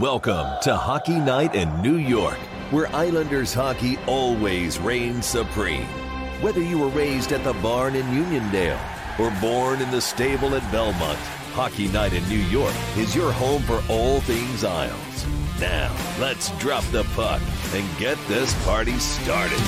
Welcome to Hockey Night in New York, where Islanders hockey always reigns supreme. Whether you were raised at the barn in Uniondale or born in the stable at Belmont, Hockey Night in New York is your home for all things Isles. Now, let's drop the puck and get this party started.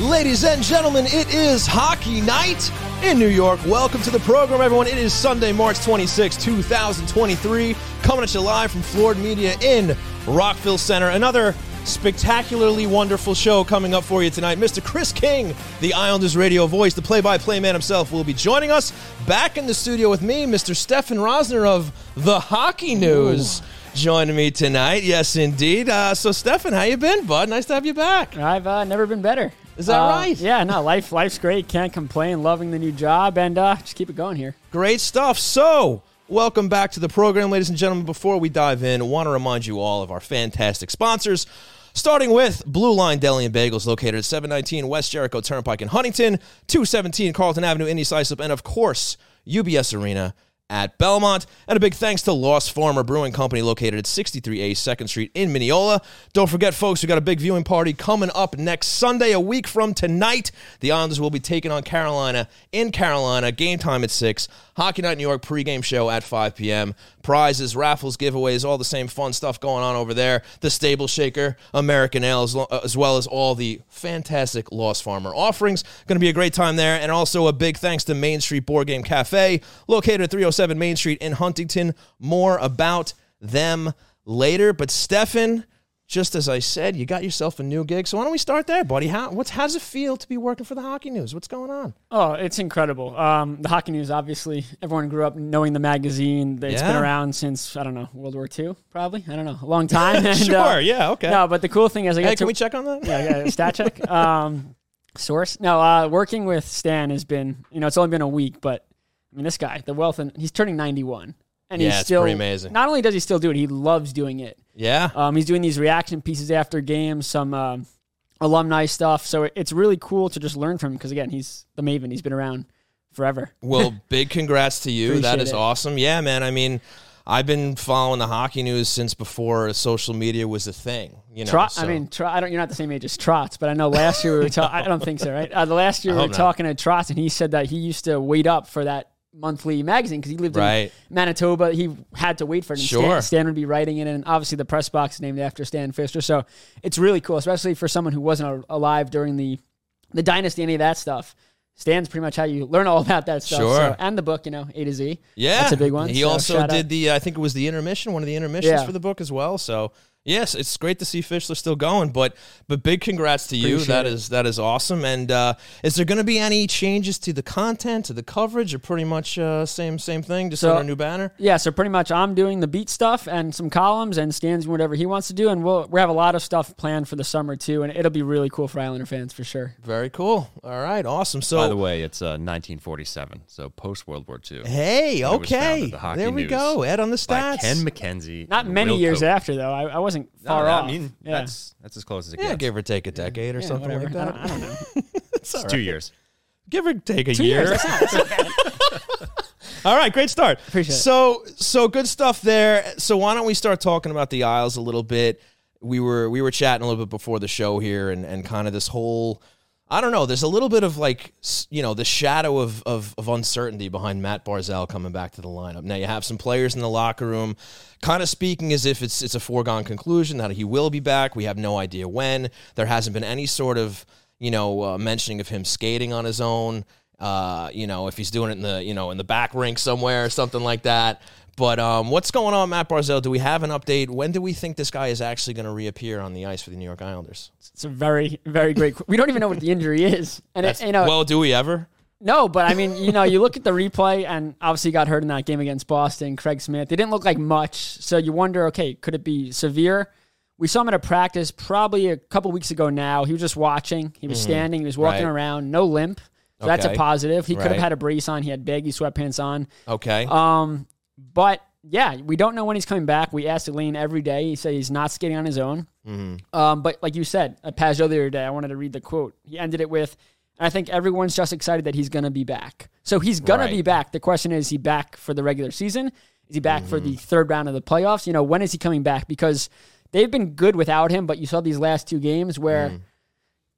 Ladies and gentlemen, it is hockey night in New York. Welcome to the program, everyone. It is Sunday, March 26, 2023, coming at you live from Floored Media in Rockville Centre. Another spectacularly wonderful show coming up for you tonight. Mr. Chris King, the Islanders radio voice, the play by play man himself, will be joining us. Back in the studio with me, Mr. Stefen Rosner of The Hockey News. Ooh joining me tonight. Yes, indeed. Uh, so, Stefen, how you been, bud? Nice to have you back. I've uh, never been better. Is that uh, right? Yeah, no, life life's great. Can't complain. Loving the new job, and uh, just keep it going here. Great stuff. So, welcome back to the program, ladies and gentlemen. Before we dive in, I want to remind you all of our fantastic sponsors. Starting with Blue Line Deli and Bagels, located at 719 West Jericho Turnpike in Huntington, 217 Carlton Avenue, in East Islip, and of course, UBS Arena at Belmont. And a big thanks to Lost Farmer Brewing Company located at 63A 2nd Street in Mineola. Don't forget, folks, we got a big viewing party coming up next Sunday, a week from tonight. The Islanders will be taking on Carolina in Carolina. Game time at 6. Hockey Night New York pregame show at 5 p.m. Prizes, raffles, giveaways, all the same fun stuff going on over there. The Stable Shaker, American Ale, as, uh, as well as all the fantastic Lost Farmer offerings. Going to be a great time there. And also a big thanks to Main Street Board Game Cafe, located at 307 Main Street in Huntington. More about them later. But Stefen, just as I said, you got yourself a new gig. So why don't we start there, buddy? How what's how does it feel to be working for the Hockey News? What's going on? Oh, it's incredible. Um, the Hockey News, obviously, everyone grew up knowing the magazine. It's yeah. been around since I don't know World War II, probably. I don't know, a long time. and, sure. Uh, yeah. Okay. No, but the cool thing is, I got hey, can we check on that? Yeah. yeah stat check. Um, source. No, uh, working with Stan has been. You know, it's only been a week, but I mean, this guy, the wealth, and he's turning ninety-one. And yeah, he's still amazing. Not only does he still do it, he loves doing it. Yeah. Um, he's doing these reaction pieces after games, some uh, alumni stuff. So it's really cool to just learn from him because again, he's the maven. He's been around forever. Well, big congrats to you. that is it. awesome. Yeah, man. I mean. I've been following the hockey news since before social media was a thing. You know, Trotz, so. I mean, Trotz, I don't. You're not the same age as Trotz, but I know last year we were. talking. I don't think so, right? Uh, the last year we were not. talking to Trotz, and he said that he used to wait up for that monthly magazine because he lived right. in Manitoba. He had to wait for it. And sure. Stan, Stan, would be writing it, and obviously the press box is named after Stan Fischler. So it's really cool, especially for someone who wasn't alive during the the dynasty, any of that stuff. Stan's pretty much how you learn all about that stuff. Sure. So, and the book, you know, A to Z. Yeah. That's a big one. He so also did out. the, I think it was the intermission, one of the intermissions yeah. for the book as well. So Yes, it's great to see Fischler still going, but but big congrats to you. Appreciate that it. is that is awesome. And uh, is there going to be any changes to the content, to the coverage, or pretty much uh, same same thing, just So- on a new banner? Yeah, so pretty much I'm doing the beat stuff and some columns, and Stan's doing whatever he wants to do, and we'll we have a lot of stuff planned for the summer too, and it'll be really cool for Islander fans for sure. Very cool. All right, awesome. So By the way, it's uh, 1947, so post World War II. hey, When it was okay, the there we News go. Ed on the By stats. Ken McKenzie. Not many Will years Cope. after though. I, I wasn't far no, off. I mean, yeah. that's that's as close as it yeah, gets. give or take a decade or Yeah, something whatever. like that. I don't, I don't know. It's all It's two right. years. Give or take a Two year. years. That's not, that's. All right, great start. Appreciate it. so so good stuff there. So why don't we start talking about the Isles a little bit? We were we were chatting a little bit before the show here, and and kind of this whole. I don't know. There's a little bit of like, you know, the shadow of, of, of uncertainty behind Matt Barzal coming back to the lineup. Now you have some players in the locker room, kind of speaking as if it's it's a foregone conclusion that he will be back. We have no idea when. There hasn't been any sort of you know uh, mentioning of him skating on his own. Uh, you know, if he's doing it in the you know in the back rink somewhere or something like that. But um, what's going on, Matt Barzal? Do we have an update? When do we think this guy is actually going to reappear on the ice for the New York Islanders? It's a very, very great. We don't even know what the injury is, and it, you know, well, do we ever? no. But I mean, you know, you look at the replay, and obviously he got hurt in that game against Boston. Craig Smith. They didn't look like much, so you wonder, okay, could it be severe? We saw him at a practice probably a couple weeks ago. Now he was just watching. He was standing. He was walking Mm-hmm. Right. around. No limp. So that's a positive. He could have had a brace on. He had baggy sweatpants on. Okay. Um, but yeah, we don't know when he's coming back. We asked Elaine every day. He said he's not skating on his own. Mm-hmm. Um, but like you said, at Pageau the other day, I wanted to read the quote. He ended it with, I think everyone's just excited that he's going to be back. So he's going Right. to be back. The question is, is he back for the regular season? Is he back for the third round of the playoffs? You know, when is he coming back? Because they've been good without him, but you saw these last two games where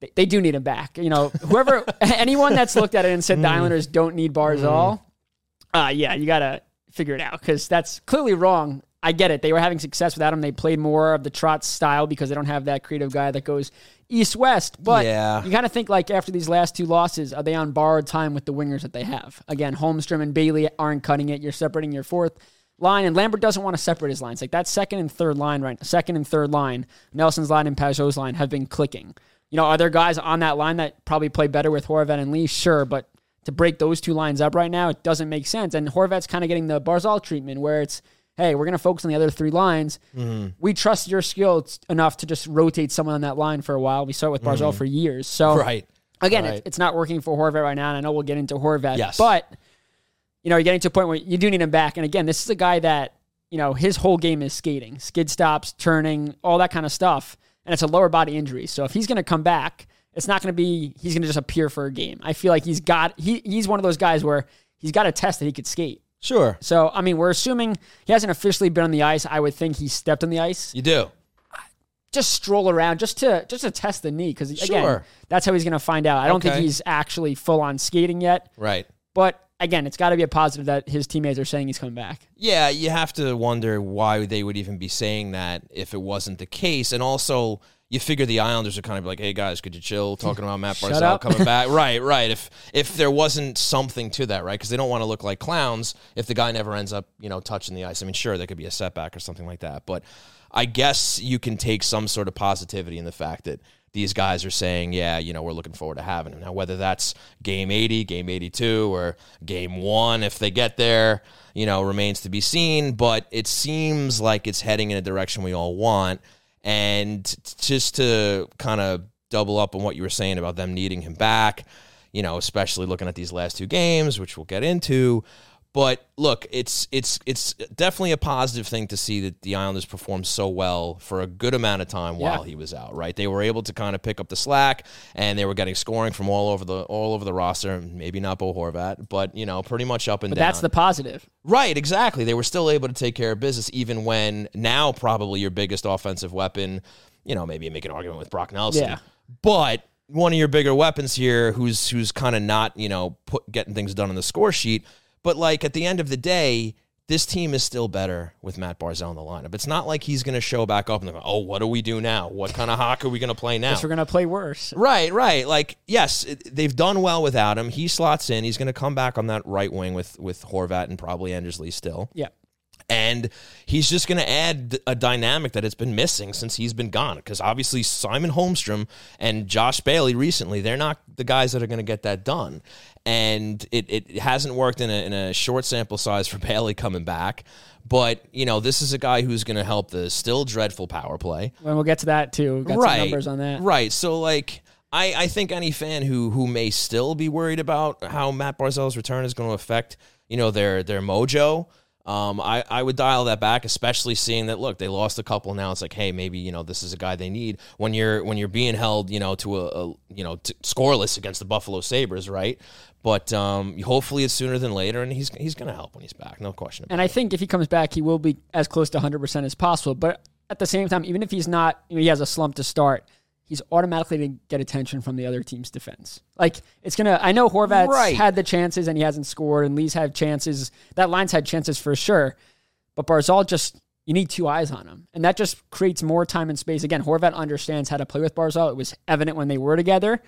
they, they do need him back. You know, whoever, anyone that's looked at it and said the Islanders don't need Barzal, uh, yeah, you got to figure it out because that's clearly wrong. I get it. They were having success without him. They played more of the Trotz style because they don't have that creative guy that goes east west. But Yeah. you kind of think like after these last two losses, are they on borrowed time with the wingers that they have? Again, Holmstrom and Bailey aren't cutting it. You're separating your fourth line, and Lambert doesn't want to separate his lines. Like that second and third line, right? Second and third line, Nelson's line and Pageau's line have been clicking. You know, are there guys on that line that probably play better with Horvat and Lee? Sure, but to break those two lines up right now, it doesn't make sense. And Horvat's kind of getting the Barzal treatment where it's, hey, we're going to focus on the other three lines. Mm-hmm. We trust your skill enough to just rotate someone on that line for a while. We saw it with Barzal mm-hmm. for years. So Right. again, Right. it's, it's not working for Horvat right now, and I know we'll get into Horvat. Yes. But you know, you're getting to a point where you do need him back. And again, this is a guy that you know his whole game is skating, skid stops, turning, all that kind of stuff, and it's a lower body injury. So if he's going to come back, it's not going to be he's going to just appear for a game. I feel like he's got he he's one of those guys where he's got a test that he could skate. Sure. So I mean, we're assuming he hasn't officially been on the ice. I would think he stepped on the ice, You do. just stroll around, just to just to test the knee, because again, Sure. that's how he's going to find out. I don't think he's actually full on skating yet. Right. But again, it's got to be a positive that his teammates are saying he's coming back. Yeah, you have to wonder why they would even be saying that if it wasn't the case. And also, you figure the Islanders are kind of like, "Hey guys, could you chill?" Talking about Matt Barzal coming back, right? Right. If if there wasn't something to that, right? Because they don't want to look like clowns if the guy never ends up, you know, touching the ice. I mean, sure, there could be a setback or something like that, but I guess you can take some sort of positivity in the fact that these guys are saying, yeah, you know, we're looking forward to having him. Now, whether that's game 80, game 82, or game one, if they get there, you know, remains to be seen. But it seems like it's heading in a direction we all want. And just to kind of double up on what you were saying about them needing him back, you know, especially looking at these last two games, which we'll get into. But look, it's it's it's definitely a positive thing to see that the Islanders performed so well for a good amount of time Yeah. while he was out. Right, they were able to kind of pick up the slack, and they were getting scoring from all over the all over the roster. Maybe not Bo Horvat, but you know, pretty much up and But down. that's the positive. Right, exactly. They were still able to take care of business even when now probably your biggest offensive weapon, you know, maybe you make an argument with Brock Nelson. Yeah. But one of your bigger weapons here who's who's kind of not, you know, put getting things done on the score sheet, but like at the end of the day, this team is still better with Matt Barzal in the lineup. It's not like he's going to show back up and go, "Oh, what do we do now? What kind of hockey are we going to play now?" We're gonna play worse. Right, right. Like, yes, it- they've done well without him. He slots in. He's going to come back on that right wing with with Horvat and probably Anders Lee still. Yeah. And he's just going to add a dynamic that has been missing since he's been gone. Because obviously, Simon Holmstrom and Josh Bailey recently, they're not the guys that are going to get that done. And it, it hasn't worked in a, in a short sample size for Bailey coming back. But, you know, this is a guy who's going to help the still dreadful power play And we'll get to that too. Got some numbers on that. Right. So like I, I think any fan who who may still be worried about how Matt Barzal's return is going to affect, you know, their their mojo. Um, I, I would dial that back, especially seeing that look, they lost a couple now. It's like, hey, maybe, you know, this is a guy they need when you're when you're being held, you know, to a, a you know, scoreless against the Buffalo Sabres, right? But um, hopefully it's sooner than later, and he's he's gonna help when he's back, no question about And I think if he comes back, he will be as close to 100% as possible. But at the same time, even if he's not, you know, he has a slump to start, he's automatically going to get attention from the other team's defense. Like, it's going to, I know Horvat's Right. had the chances and he hasn't scored, and Lee's had chances. That line's had chances for sure. But Barzal just, you need two eyes on him. And that just creates more time and space. Again, Horvat understands how to play with Barzal. It was evident when they were together.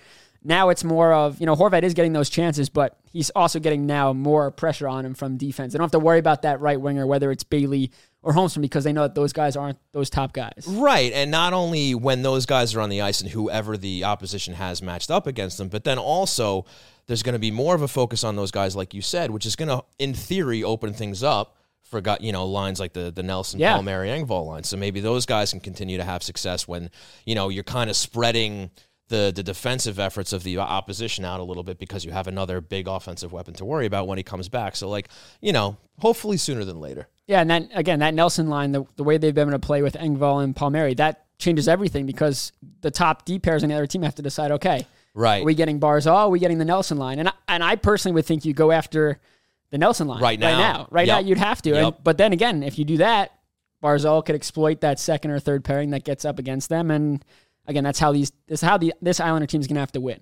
Now it's more of, you know, Horvat is getting those chances, but he's also getting now more pressure on him from defense. They don't have to worry about that right winger, whether it's Bailey or Holmstrom, because they know that those guys aren't those top guys. Right. And not only when those guys are on the ice and whoever the opposition has matched up against them, but then also there's going to be more of a focus on those guys, like you said, which is going to, in theory, open things up for you know lines like the the Nelson Yeah. Palmieri Engvall line. So maybe those guys can continue to have success when you know you're kind of spreading the the defensive efforts of the opposition out a little bit because you have another big offensive weapon to worry about when he comes back. So like you know, hopefully sooner than later. Yeah, and then again, that Nelson line, the, the way they've been able to play with Engvall and Palmieri, that changes everything because the top D pairs on the other team have to decide, okay, Right. are we getting Barzal? Are we getting the Nelson line? And I, and I personally would think you go after the Nelson line Right now. Right now, right Yep. now, you'd have to. And, but then again, if you do that, Barzal could exploit that second or third pairing that gets up against them, and again, that's how these this is how the this Islander team is going to have to win.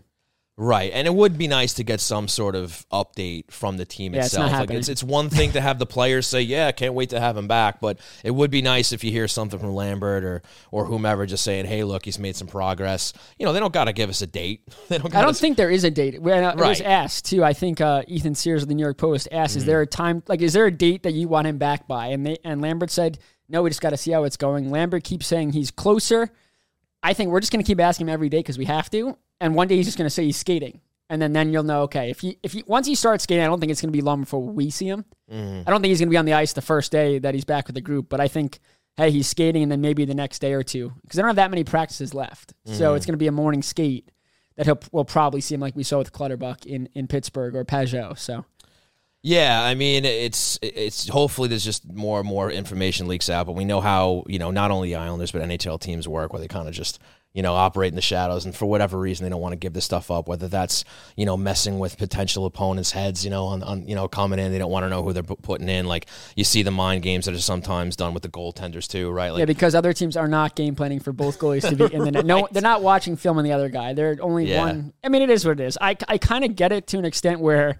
Right, and it would be nice to get some sort of update from the team Yeah, itself. not like it's it's one thing to have the players say, "Yeah, can't wait to have him back," but it would be nice if you hear something from Lambert or or whomever just saying, "Hey, look, he's made some progress." You know, they don't got to give us a date. They don't. I don't think there is a date. When, uh, It was asked too. I think uh, Ethan Sears of the New York Post asked, "Is there a time like is there a date that you want him back by?" And they and Lambert said, "No, we just got to see how it's going." Lambert keeps saying he's closer. I think we're just going to keep asking him every day because we have to. And one day he's just going to say he's skating, and then then you'll know. Okay, if he if he once he starts skating, I don't think it's going to be long before we see him. Mm-hmm. I don't think he's going to be on the ice the first day that he's back with the group, but I think. Hey, he's skating, and then maybe the next day or two, because they don't have that many practices left. So mm-hmm. it's going to be a morning skate that he'll we'll probably see him like we saw with Clutterbuck in, in Pittsburgh or Pageau. So Yeah, I mean, it's it's hopefully there's just more and more information leaks out, but we know how you know not only the Islanders but NHL teams work, where they kind of just you know operate in the shadows, and for whatever reason they don't want to give this stuff up. Whether that's you know messing with potential opponents' heads, you know, on, on you know coming in, they don't want to know who they're putting in. Like you see the mind games that are sometimes done with the goaltenders too, right? Like yeah, because other teams are not game planning for both goalies to be in the net. No, they're not watching film on the other guy. They're only Yeah. one. I mean, it is what it is. I I kind of get it to an extent where,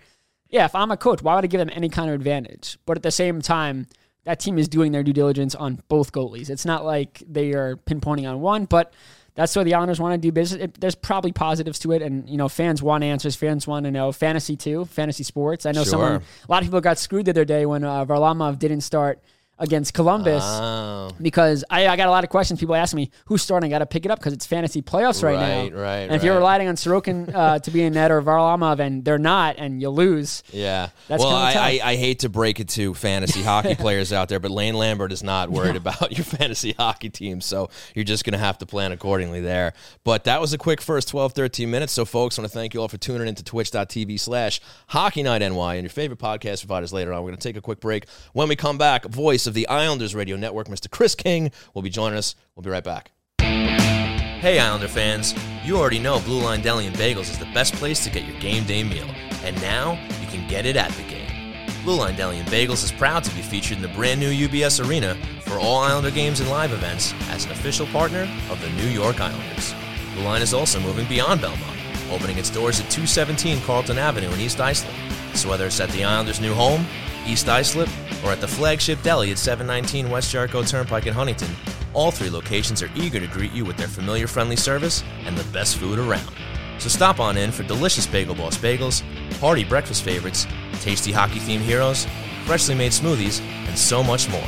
yeah, if I'm a coach, why would I give them any kind of advantage? But at the same time. That team is doing their due diligence on both goalies. It's not like they are pinpointing on one, but that's why the Islanders want to do business. It, there's probably positives to it, and you know, fans want answers. Fans want to know fantasy too, fantasy sports. I know Sure. someone, a lot of people got screwed the other day when uh, Varlamov didn't start against Columbus Oh. because I, I got a lot of questions. People asking me who's starting. I got to pick it up because it's fantasy playoffs right, Right, now. right, right. And if you're relying on Sorokin uh, to be in net or Varlamov and they're not, and you lose, Yeah. That's well, I, I. I hate to break it to fantasy hockey players out there, but Lane Lambert is not worried about your fantasy hockey team. So you're just going to have to plan accordingly there. But that was a quick first 12, 13 minutes. So, folks, I want to thank you all for tuning into twitch.tv slash hockey night NY and your favorite podcast providers later on. We're going to take a quick break. When we come back, voice of the Islanders Radio Network, Mr. Chris King, will be joining us. We'll be right back. Hey Islander fans, you already know Blue Line Deli and Bagels is the best place to get your game day meal, and now you can get it at the game. Blue Line Deli and Bagels is proud to be featured in the brand new UBS Arena for all Islander games and live events as an official partner of the New York Islanders. Blue Line is also moving beyond Belmont, opening its doors at 217 Carlton Avenue in East Islip. So whether it's at the Islanders' new home, East Islip, or at the flagship deli at 719 West Jericho Turnpike in Huntington, all three locations are eager to greet you with their familiar friendly service and the best food around. So stop on in for delicious Bagel Boss bagels, hearty breakfast favorites, tasty hockey themed heroes, freshly made smoothies, and so much more.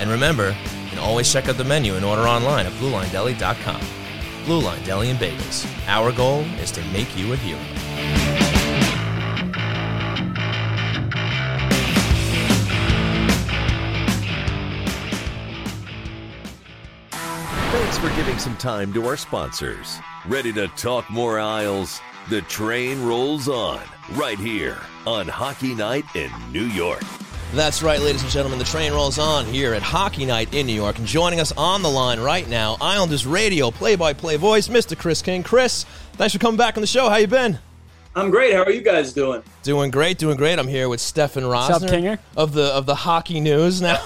And remember, you can always check out the menu and order online at BlueLineDeli.com. Blue Line Deli and Bagels. Our goal is to make you a hero. Thanks for giving some time to our sponsors. Ready to talk more Isles? The train rolls on right here on Hockey Night in New York. That's right, ladies and gentlemen. The train rolls on here at Hockey Night in New York. And joining us on the line right now, Islanders radio play-by-play voice, Mr. Chris King. Chris, thanks for coming back on the show. How you been? I'm great. How are you guys doing? Doing great, doing great. I'm here with Stefen up, Rosner Kinger? of the of the Hockey News now.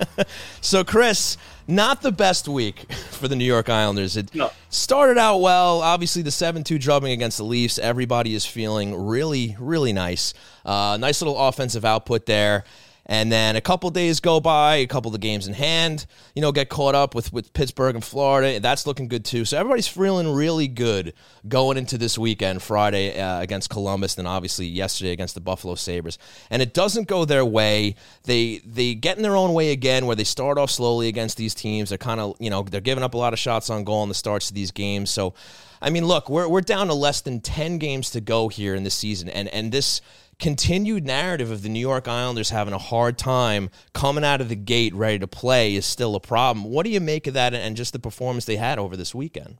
so, Chris, not the best week for the New York Islanders. It No. started out well. Obviously, the seven-two drubbing against the Leafs. Everybody is feeling really, really nice. Uh, nice little offensive output there. And then a couple days go by, a couple of the games in hand, you know, get caught up with, with Pittsburgh and Florida. That's looking good too. So everybody's feeling really good going into this weekend, Friday uh, against Columbus, and obviously yesterday against the Buffalo Sabres. And it doesn't go their way. They they get in their own way again, where they start off slowly against these teams. They're kind of you know they're giving up a lot of shots on goal in the starts of these games. So. I mean, look, we're, we're down to less than 10 games to go here in this season. And, and this continued narrative of the New York Islanders having a hard time coming out of the gate ready to play is still a problem. What do you make of that and just the performance they had over this weekend?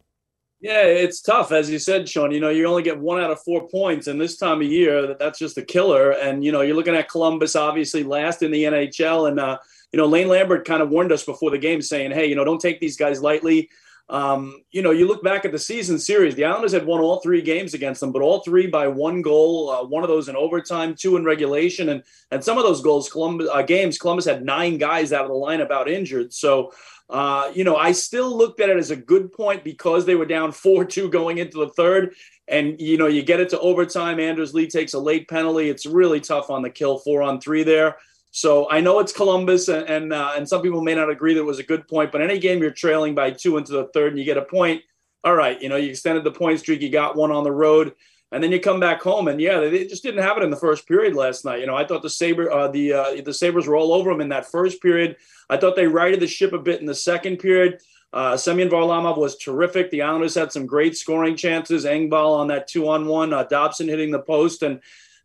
Yeah, it's tough, as you said, Sean. You know, you only get one out of four points, and this time of year, that that's just a killer. And you know, you're looking at Columbus, obviously last in the NHL, and uh, you know, Lane Lambert kind of warned us before the game, saying, "Hey, you know, don't take these guys lightly. Um, you know, you look back at the season series, the Islanders had won all three games against them, but all three by one goal, uh, one of those in overtime, two in regulation. And, and some of those goals, Columbus uh, games, Columbus had nine guys out of the lineup out injured. So, uh, you know, I still looked at it as a good point because they were down 4 2 going into the third. And, you know, you get it to overtime. Anders Lee takes a late penalty. It's really tough on the kill four on three there. So I know it's Columbus, and and, uh, and some people may not agree that it was a good point. But any game you're trailing by two into the third, and you get a point, all right, you know you extended the point streak, you got one on the road, and then you come back home, and yeah, they just didn't have it in the first period last night. You know, I thought the saber, uh, the uh, the Sabres were all over them in that first period. I thought they righted the ship a bit in the second period. Uh, Semyon Varlamov was terrific. The Islanders had some great scoring chances. Engvall on that two on one, uh, Dobson hitting the post, and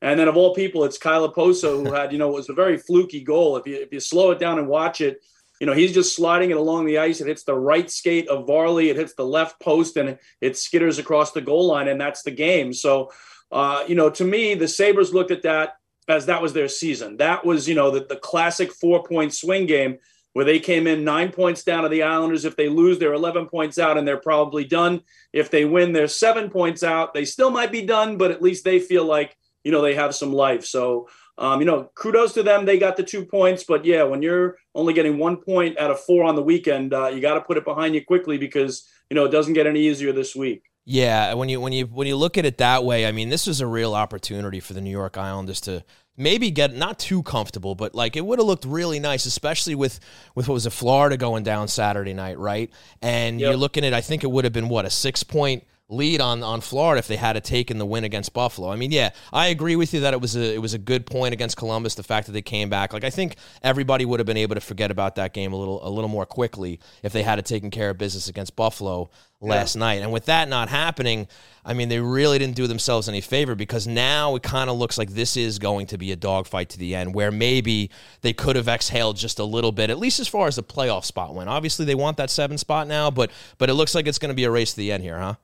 and then of all people, it's Kyle Okposo who had, you know, it was a very fluky goal. If you if you slow it down and watch it, you know, he's just sliding it along the ice. It hits the right skate of Varley. It hits the left post and it skitters across the goal line, and that's the game. So, uh, you know, to me, the Sabres looked at that as that was their season. That was, you know, the, the classic four point swing game where they came in nine points down to the Islanders. If they lose, they're 11 points out and they're probably done. If they win, they're seven points out. They still might be done, but at least they feel like you know, they have some life. So, um, you know, kudos to them. They got the two points. But yeah, when you're only getting one point out of four on the weekend, uh, you got to put it behind you quickly because, you know, it doesn't get any easier this week. Yeah, when you when you when you look at it that way, I mean, this was a real opportunity for the New York Islanders to maybe get not too comfortable, but like it would have looked really nice, especially with with what was it, Florida going down Saturday night, right? And yep. you're looking at, I think it would have been what a six point lead on on Florida if they had taken the win against Buffalo. I mean, yeah, I agree with you that it was a it was a good point against Columbus. The fact that they came back, like I think everybody would have been able to forget about that game a little a little more quickly if they had taken care of business against Buffalo last yeah. night. And with that not happening, I mean, they really didn't do themselves any favor because now it kind of looks like this is going to be a dogfight to the end where maybe they could have exhaled just a little bit, at least as far as the playoff spot went. Obviously, they want that seven spot now, but but it looks like it's going to be a race to the end here, huh?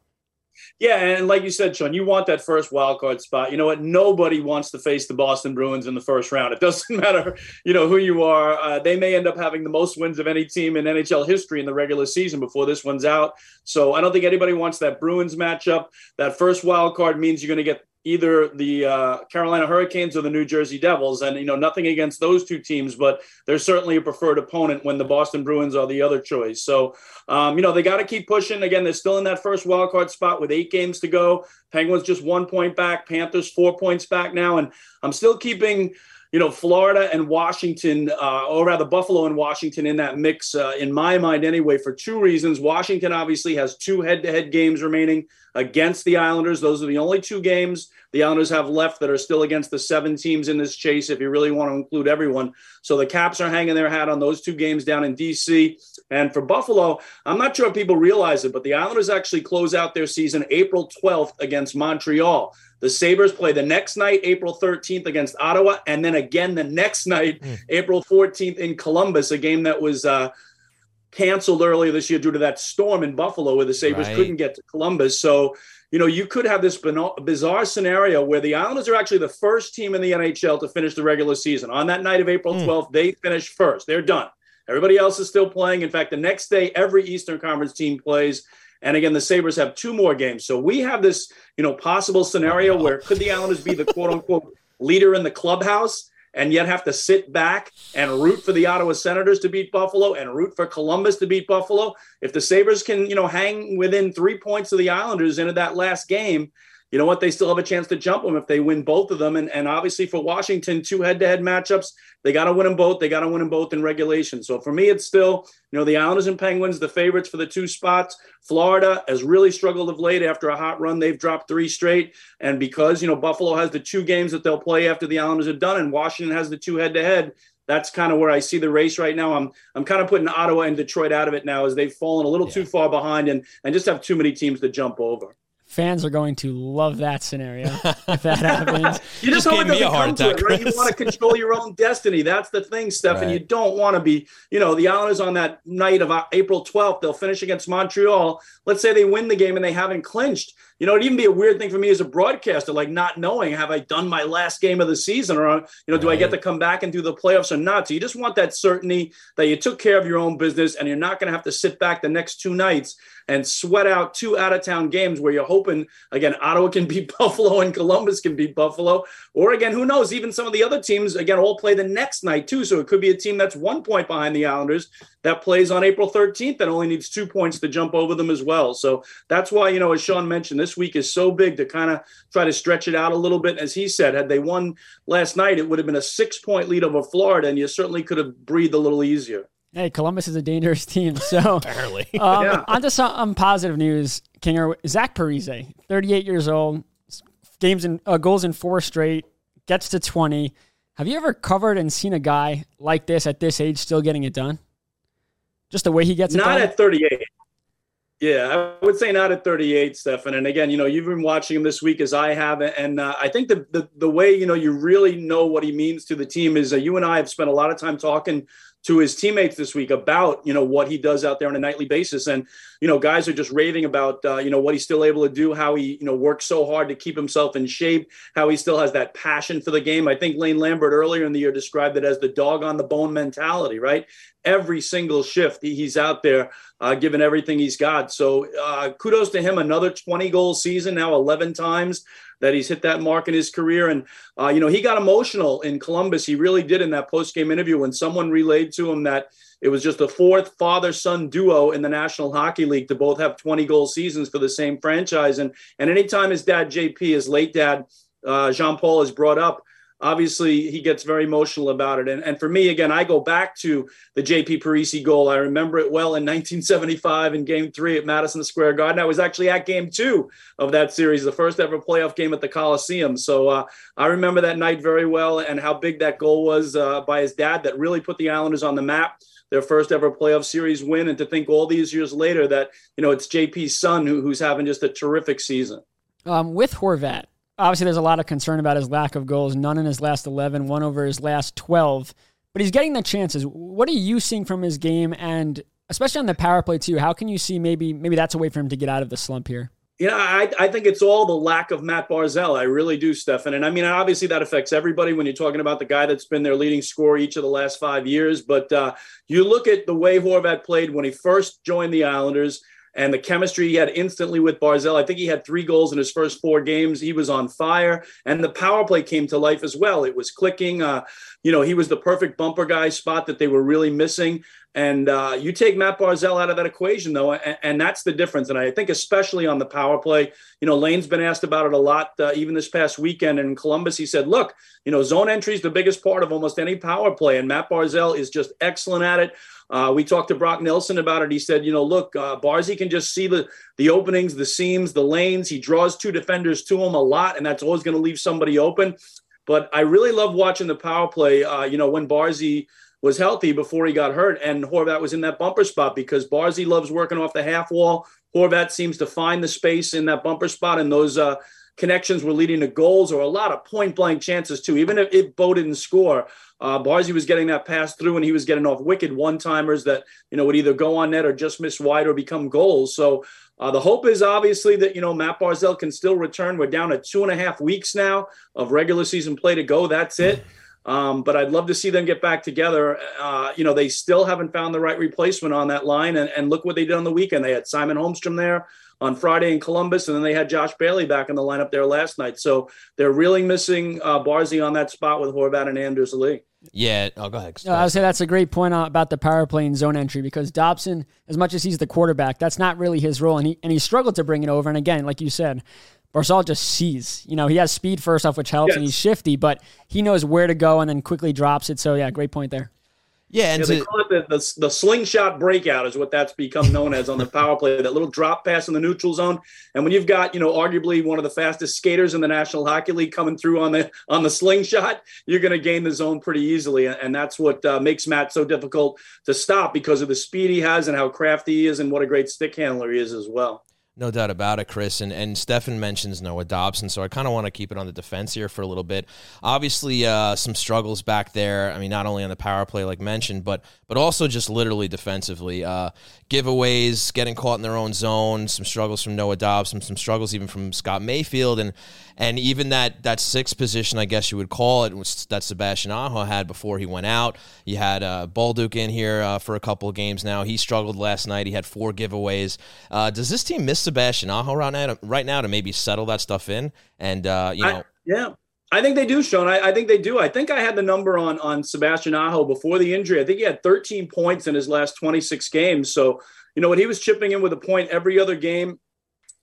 Yeah, and like you said, Sean, you want that first wild card spot. You know what? Nobody wants to face the Boston Bruins in the first round. It doesn't matter, you know, who you are. Uh, they may end up having the most wins of any team in NHL history in the regular season before this one's out. So I don't think anybody wants that Bruins matchup. That first wild card means you're going to get either the uh, Carolina Hurricanes or the New Jersey Devils. And, you know, nothing against those two teams, but they're certainly a preferred opponent when the Boston Bruins are the other choice. So, um, you know, they got to keep pushing. Again, they're still in that first wild card spot with eight games to go. Penguins just one point back, Panthers four points back now. And I'm still keeping you know, Florida and Washington, uh, or rather Buffalo and Washington in that mix, uh, in my mind anyway, for two reasons. Washington obviously has two head to head games remaining against the Islanders. Those are the only two games the Islanders have left that are still against the seven teams in this chase, if you really want to include everyone. So the Caps are hanging their hat on those two games down in D.C. And for Buffalo, I'm not sure if people realize it, but the Islanders actually close out their season April 12th against Montreal. The Sabres play the next night, April 13th, against Ottawa, and then again the next night, mm. April 14th, in Columbus, a game that was uh, canceled earlier this year due to that storm in Buffalo where the Sabres right. couldn't get to Columbus. So, you know, you could have this bizarre scenario where the Islanders are actually the first team in the NHL to finish the regular season. On that night of April 12th, mm. they finish first. They're done. Everybody else is still playing. In fact, the next day, every Eastern Conference team plays. And again, the Sabres have two more games. So we have this, you know, possible scenario where could the Islanders be the quote unquote leader in the clubhouse and yet have to sit back and root for the Ottawa Senators to beat Buffalo and root for Columbus to beat Buffalo? If the Sabres can, you know, hang within three points of the Islanders into that last game, you know what? They still have a chance to jump them if they win both of them. And, and obviously for Washington, two head to head matchups, they got to win them both. They got to win them both in regulation. So for me, it's still, you know, the Islanders and Penguins, the favorites for the two spots. Florida has really struggled of late after a hot run. They've dropped three straight. And because, you know, Buffalo has the two games that they'll play after the Islanders are done, and Washington has the two head to head, that's kind of where I see the race right now. I'm I'm kind of putting Ottawa and Detroit out of it now as they've fallen a little yeah. too far behind and and just have too many teams to jump over. Fans are going to love that scenario if that happens. you just, just hope it doesn't heart come to it, attack, right? You want to control your own destiny. That's the thing, Stefen. Right. You don't want to be, you know, the Islanders on that night of uh, April 12th, they'll finish against Montreal. Let's say they win the game and they haven't clinched. You know, it'd even be a weird thing for me as a broadcaster, like not knowing, have I done my last game of the season or, you know, do I get to come back and do the playoffs or not? So you just want that certainty that you took care of your own business and you're not going to have to sit back the next two nights and sweat out two out of town games where you're hoping, again, Ottawa can beat Buffalo and Columbus can beat Buffalo. Or again, who knows? Even some of the other teams, again, all play the next night too. So it could be a team that's one point behind the Islanders that plays on April 13th that only needs two points to jump over them as well. So that's why, you know, as Sean mentioned, this week is so big to kind of try to stretch it out a little bit. As he said, had they won last night, it would have been a six point lead over Florida, and you certainly could have breathed a little easier. Hey, Columbus is a dangerous team. So, Apparently. um, Yeah. on to some um, positive news. Kinger Zach Parise, 38 years old, games and uh, goals in four straight, gets to 20. Have you ever covered and seen a guy like this at this age still getting it done? Just the way he gets it done. Not done. at 38. Yeah, I would say not at 38, Stefen. And again, you know, you've been watching him this week as I have, and uh, I think the, the the way you know you really know what he means to the team is uh, you and I have spent a lot of time talking to his teammates this week about you know what he does out there on a nightly basis, and you know guys are just raving about uh, you know what he's still able to do, how he you know works so hard to keep himself in shape, how he still has that passion for the game. I think Lane Lambert earlier in the year described it as the dog on the bone mentality, right? Every single shift he's out there uh, giving everything he's got. So uh, kudos to him. Another 20 goal season now, 11 times that he's hit that mark in his career. And, uh, you know, he got emotional in Columbus. He really did in that post game interview when someone relayed to him that it was just the fourth father son duo in the National Hockey League to both have 20 goal seasons for the same franchise. And, and anytime his dad, JP, his late dad, uh, Jean Paul, is brought up, obviously he gets very emotional about it. And, and for me, again, I go back to the JP Parise goal. I remember it well in 1975 in game three at Madison Square Garden. I was actually at game two of that series, the first ever playoff game at the Coliseum. So uh, I remember that night very well and how big that goal was uh, by his dad that really put the Islanders on the map. Their first ever playoff series win, and to think all these years later that you know it's JP's son who, who's having just a terrific season. Um, with Horvat, obviously there's a lot of concern about his lack of goals. None in his last 11, one over his last 12. But he's getting the chances. What are you seeing from his game, and especially on the power play too? How can you see maybe maybe that's a way for him to get out of the slump here? Know, I, I think it's all the lack of Matt Barzal. I really do, Stefen. And I mean, obviously that affects everybody when you're talking about the guy that's been their leading scorer each of the last five years. But uh, you look at the way Horvat played when he first joined the Islanders and the chemistry he had instantly with Barzal. I think he had three goals in his first four games. He was on fire, and the power play came to life as well. It was clicking. Uh, you know, he was the perfect bumper guy spot that they were really missing. And uh, you take Matt Barzal out of that equation, though, and, and, that's the difference. And I think, especially on the power play, you know, Lane's been asked about it a lot, uh, even this past weekend in Columbus. He said, look, you know, zone entry is the biggest part of almost any power play, and Matt Barzell is just excellent at it. Uh, we talked to Brock Nelson about it. He said, you know, look, uh, Barzy can just see the the openings, the seams, the lanes. He draws two defenders to him a lot, and that's always going to leave somebody open. But I really love watching the power play. Uh, you know, when Barzy was healthy before he got hurt, and Horvat was in that bumper spot because Barzy loves working off the half wall. Horvat seems to find the space in that bumper spot, and those uh, connections were leading to goals or a lot of point blank chances too. Even if, if Bo didn't score, uh, Barzy was getting that pass through, and he was getting off wicked one timers that you know would either go on net or just miss wide or become goals. So. Uh, the hope is obviously that you know Matt Barzal can still return. We're down to two and a half weeks now of regular season play to go. That's it. Um, but I'd love to see them get back together. Uh, you know, they still haven't found the right replacement on that line. And, and look what they did on the weekend. They had Simon Holmstrom there on Friday in Columbus, and then they had Josh Bailey back in the lineup there last night. So they're really missing uh, Barzy on that spot with Horvat and Anders Lee. Yeah. Oh, go ahead. No, I would say that's a great point about the power play and zone entry because Dobson, as much as he's the quarterback, that's not really his role, and he and he struggled to bring it over. And again, like you said, Barzal just sees. You know, he has speed first off, which helps, Yes. and he's shifty, but he knows where to go and then quickly drops it. So yeah, great point there. yeah, and Yeah, they to, call it the, the, the slingshot breakout is what that's become known as on the power play, that little drop pass in the neutral zone. And when you've got, you know, arguably one of the fastest skaters in the National Hockey League coming through on the on the slingshot, you're going to gain the zone pretty easily. And that's what uh, makes Matt so difficult to stop because of the speed he has and how crafty he is and what a great stick handler he is as well. No doubt about it, Chris. And and Stefen mentions Noah Dobson, so I kind of want to keep it on the defense here for a little bit. Obviously, uh, some struggles back there. I mean, not only on the power play, like mentioned, but but also just literally defensively. Uh, giveaways, getting caught in their own zone, some struggles from Noah Dobson, some struggles even from Scott Mayfield, and and even that that sixth position, I guess you would call it, was that Sebastian Aho had before he went out. You had uh, Bolduc in here uh, for a couple of games now. He struggled last night. He had four giveaways. Uh, does this team miss Sebastian Aho right now, right now to maybe settle that stuff in? And uh, you know, I, yeah. I think they do, Sean. I, I, think they do. I think I had the number on on Sebastian Aho before the injury. I think he had 13 points in his last 26 games. So, you know what, he was chipping in with a point every other game.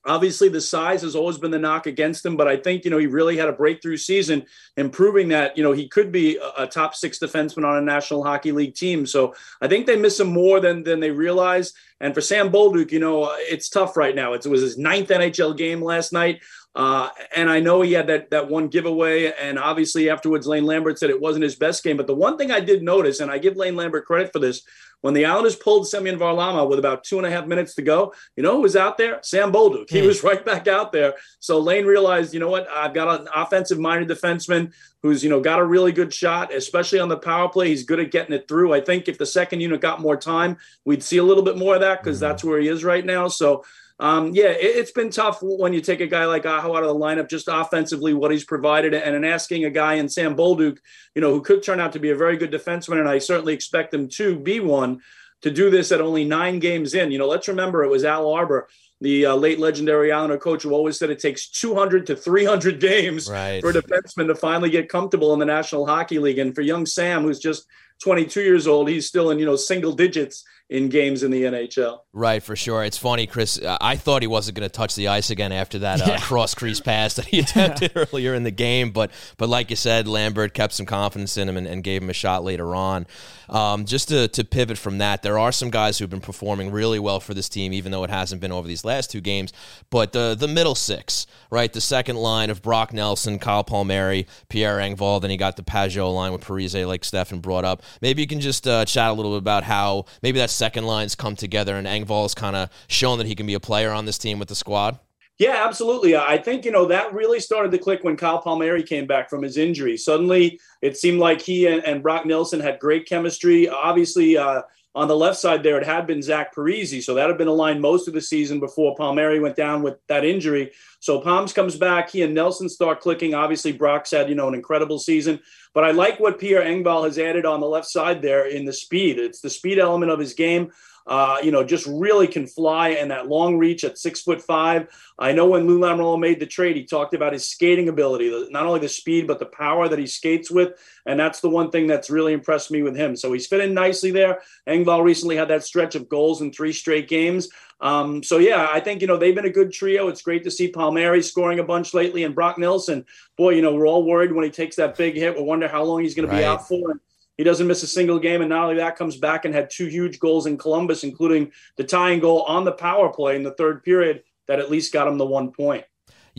Obviously, the size has always been the knock against him, but I think you know he really had a breakthrough season, improving that you know he could be a, top six defenseman on a National Hockey League team. So I think they miss him more than than they realize. And for Sam Bolduc, you know, it's tough right now. It was his ninth NHL game last night. Uh, and I know he had that that one giveaway, and obviously afterwards, Lane Lambert said it wasn't his best game. But the one thing I did notice, and I give Lane Lambert credit for this, when the Islanders pulled Semyon Varlamov with about two and a half minutes to go, you know who was out there? Sam Bolduc. He hmm. was right back out there. So Lane realized, you know what? I've got an offensive-minded defenseman who's you know got a really good shot, especially on the power play. He's good at getting it through. I think if the second unit got more time, we'd see a little bit more of that because mm-hmm. that's where he is right now. So um, yeah, it, has been tough when you take a guy like Aho out of the lineup, just offensively, what he's provided, and in asking a guy in Sam Bolduc, you know, who could turn out to be a very good defenseman, and I certainly expect him to be one, to do this at only nine games in. You know, let's remember it was Al Arbour, the uh, late legendary Islander coach, who always said it takes 200 to 300 games right. for a defenseman to finally get comfortable in the National Hockey League. And for young Sam, who's just 22 years old, he's still in, you know, single digits in games in the NHL. Right, for sure. It's funny, Chris. Uh, I thought he wasn't going to touch the ice again after that uh, yeah. cross crease pass that he attempted earlier in the game, but but like you said, Lambert kept some confidence in him and, and gave him a shot later on. Um, just to, to pivot from that, there are some guys who've been performing really well for this team, even though it hasn't been over these last two games. But the the middle six, right, the second line of Brock Nelson, Kyle Palmieri, Pierre Engvall, then he got the Pageau line with Parise, like Stefen brought up. Maybe you can just uh, chat a little bit about how maybe that second lines come together, and Engvall's kind of shown that he can be a player on this team with the squad? Yeah, absolutely. I think, you know, that really started to click when Kyle Palmieri came back from his injury. Suddenly, it seemed like he and, and Brock Nelson had great chemistry. Obviously, uh, on the left side there, it had been Zach Parise. So that had been aligned most of the season before Palmieri went down with that injury. So Palms comes back. He and Nelson start clicking. Obviously, Brock's had, you know, an incredible season. But I like what Pierre Engvall has added on the left side there in the speed. It's the speed element of his game. Uh, you know, just really can fly and that long reach at six foot five. I know when Lou Lamoriello made the trade, he talked about his skating ability, not only the speed, but the power that he skates with. And that's the one thing that's really impressed me with him. So he's fitting nicely there. Engvall recently had that stretch of goals in three straight games. Um, so yeah, I think you know they've been a good trio. It's great to see Palmieri scoring a bunch lately, and Brock Nelson. Boy, you know we're all worried when he takes that big hit. We wonder how long he's going right. to be out for. And he doesn't miss a single game. And not only that, comes back and had two huge goals in Columbus, including the tying goal on the power play in the third period that at least got him the one point.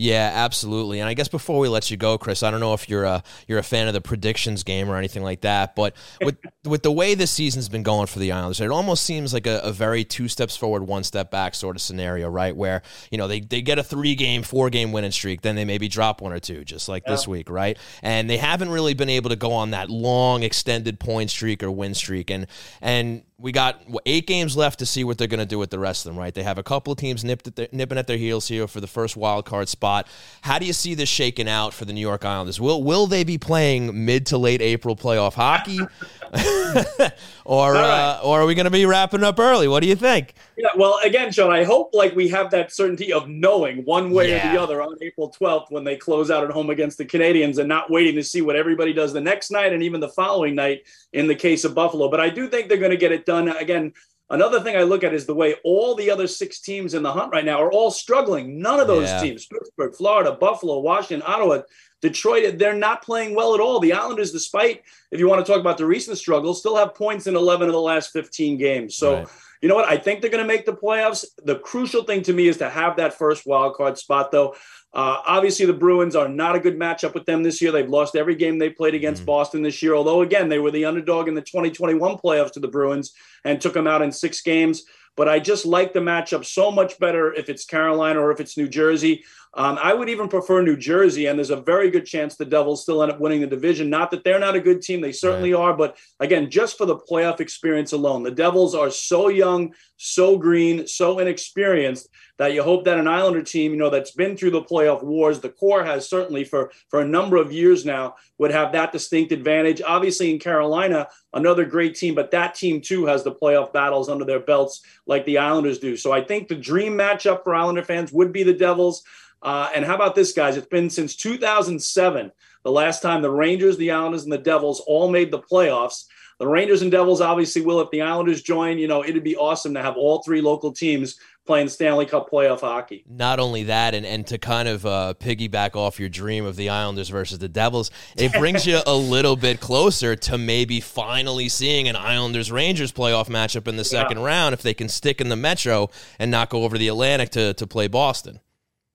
Yeah, absolutely. And I guess before we let you go, Chris, I don't know if you're a you're a fan of the predictions game or anything like that, but with with the way this season's been going for the Islanders, it almost seems like a, a very two steps forward, one step back sort of scenario, right? Where you know they they get a three game, four game winning streak, then they maybe drop one or two, just like yeah. this week, right? And they haven't really been able to go on that long extended point streak or win streak, and and we got eight games left to see what they're going to do with the rest of them, right? They have a couple of teams at their, nipping at their heels here for the first wild card spot. How do you see this shaking out for the New York Islanders? Will will they be playing mid to late April playoff hockey, or right. uh, or are we going to be wrapping up early? What do you think? Yeah, well, again, Sean, I hope like we have that certainty of knowing one way yeah. or the other on April 12th when they close out at home against the Canadiens, and not waiting to see what everybody does the next night and even the following night in the case of Buffalo. But I do think they're going to get it done. Again, another thing I look at is the way all the other six teams in the hunt right now are all struggling. None of those yeah. teams, Pittsburgh, Florida, Buffalo, Washington, Ottawa, Detroit, they're not playing well at all. The Islanders, despite, if you want to talk about the recent struggles, still have points in 11 of the last 15 games. So, right. you know what? I think they're going to make the playoffs. The crucial thing to me is to have that first wild card spot, though. Uh, obviously, the Bruins are not a good matchup with them this year. They've lost every game they played against mm-hmm. Boston this year, although, again, they were the underdog in the 2021 playoffs to the Bruins and took them out in six games. but I just like the matchup so much better if it's Carolina or if it's New Jersey. Um, I would even prefer New Jersey, and there's a very good chance the Devils still end up winning the division. Not that they're not a good team, they certainly right. are, but again, just for the playoff experience alone, the Devils are so young, so green, so inexperienced that you hope that an Islander team, you know, that's been through the playoff wars, the core has certainly for for a number of years now, would have that distinct advantage. Obviously, in Carolina, another great team, but that team too has the playoff battles under their belts like the Islanders do. So I think the dream matchup for Islander fans would be the Devils. Uh, and how about this, guys? It's been since 2007, the last time the Rangers, the Islanders, and the Devils all made the playoffs. The Rangers and Devils obviously will if the Islanders join. You know, it'd be awesome to have all three local teams playing Stanley Cup playoff hockey. Not only that, and, and to kind of uh, piggyback off your dream of the Islanders versus the Devils, it brings you a little bit closer to maybe finally seeing an Islanders Rangers playoff matchup in the second yeah. round if they can stick in the Metro and not go over the Atlantic to, to play Boston.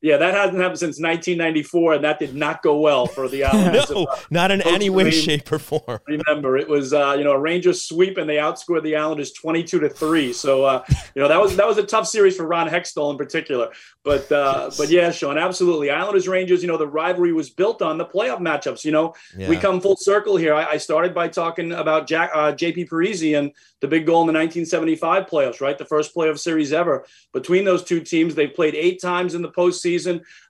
Yeah, that hasn't happened since 1994, and that did not go well for the Islanders. no, not in any way, shape, or form. Remember, it was uh, you know a Rangers sweep, and they outscored the Islanders 22 to three. So uh, you know that was that was a tough series for Ron Hextall in particular. But uh, yes. but yeah, Sean, absolutely. Islanders Rangers. You know the rivalry was built on the playoff matchups. You know yeah. we come full circle here. I, I started by talking about Jack uh, JP Parise and the big goal in the 1975 playoffs, right? The first playoff series ever between those two teams. They've played eight times in the postseason.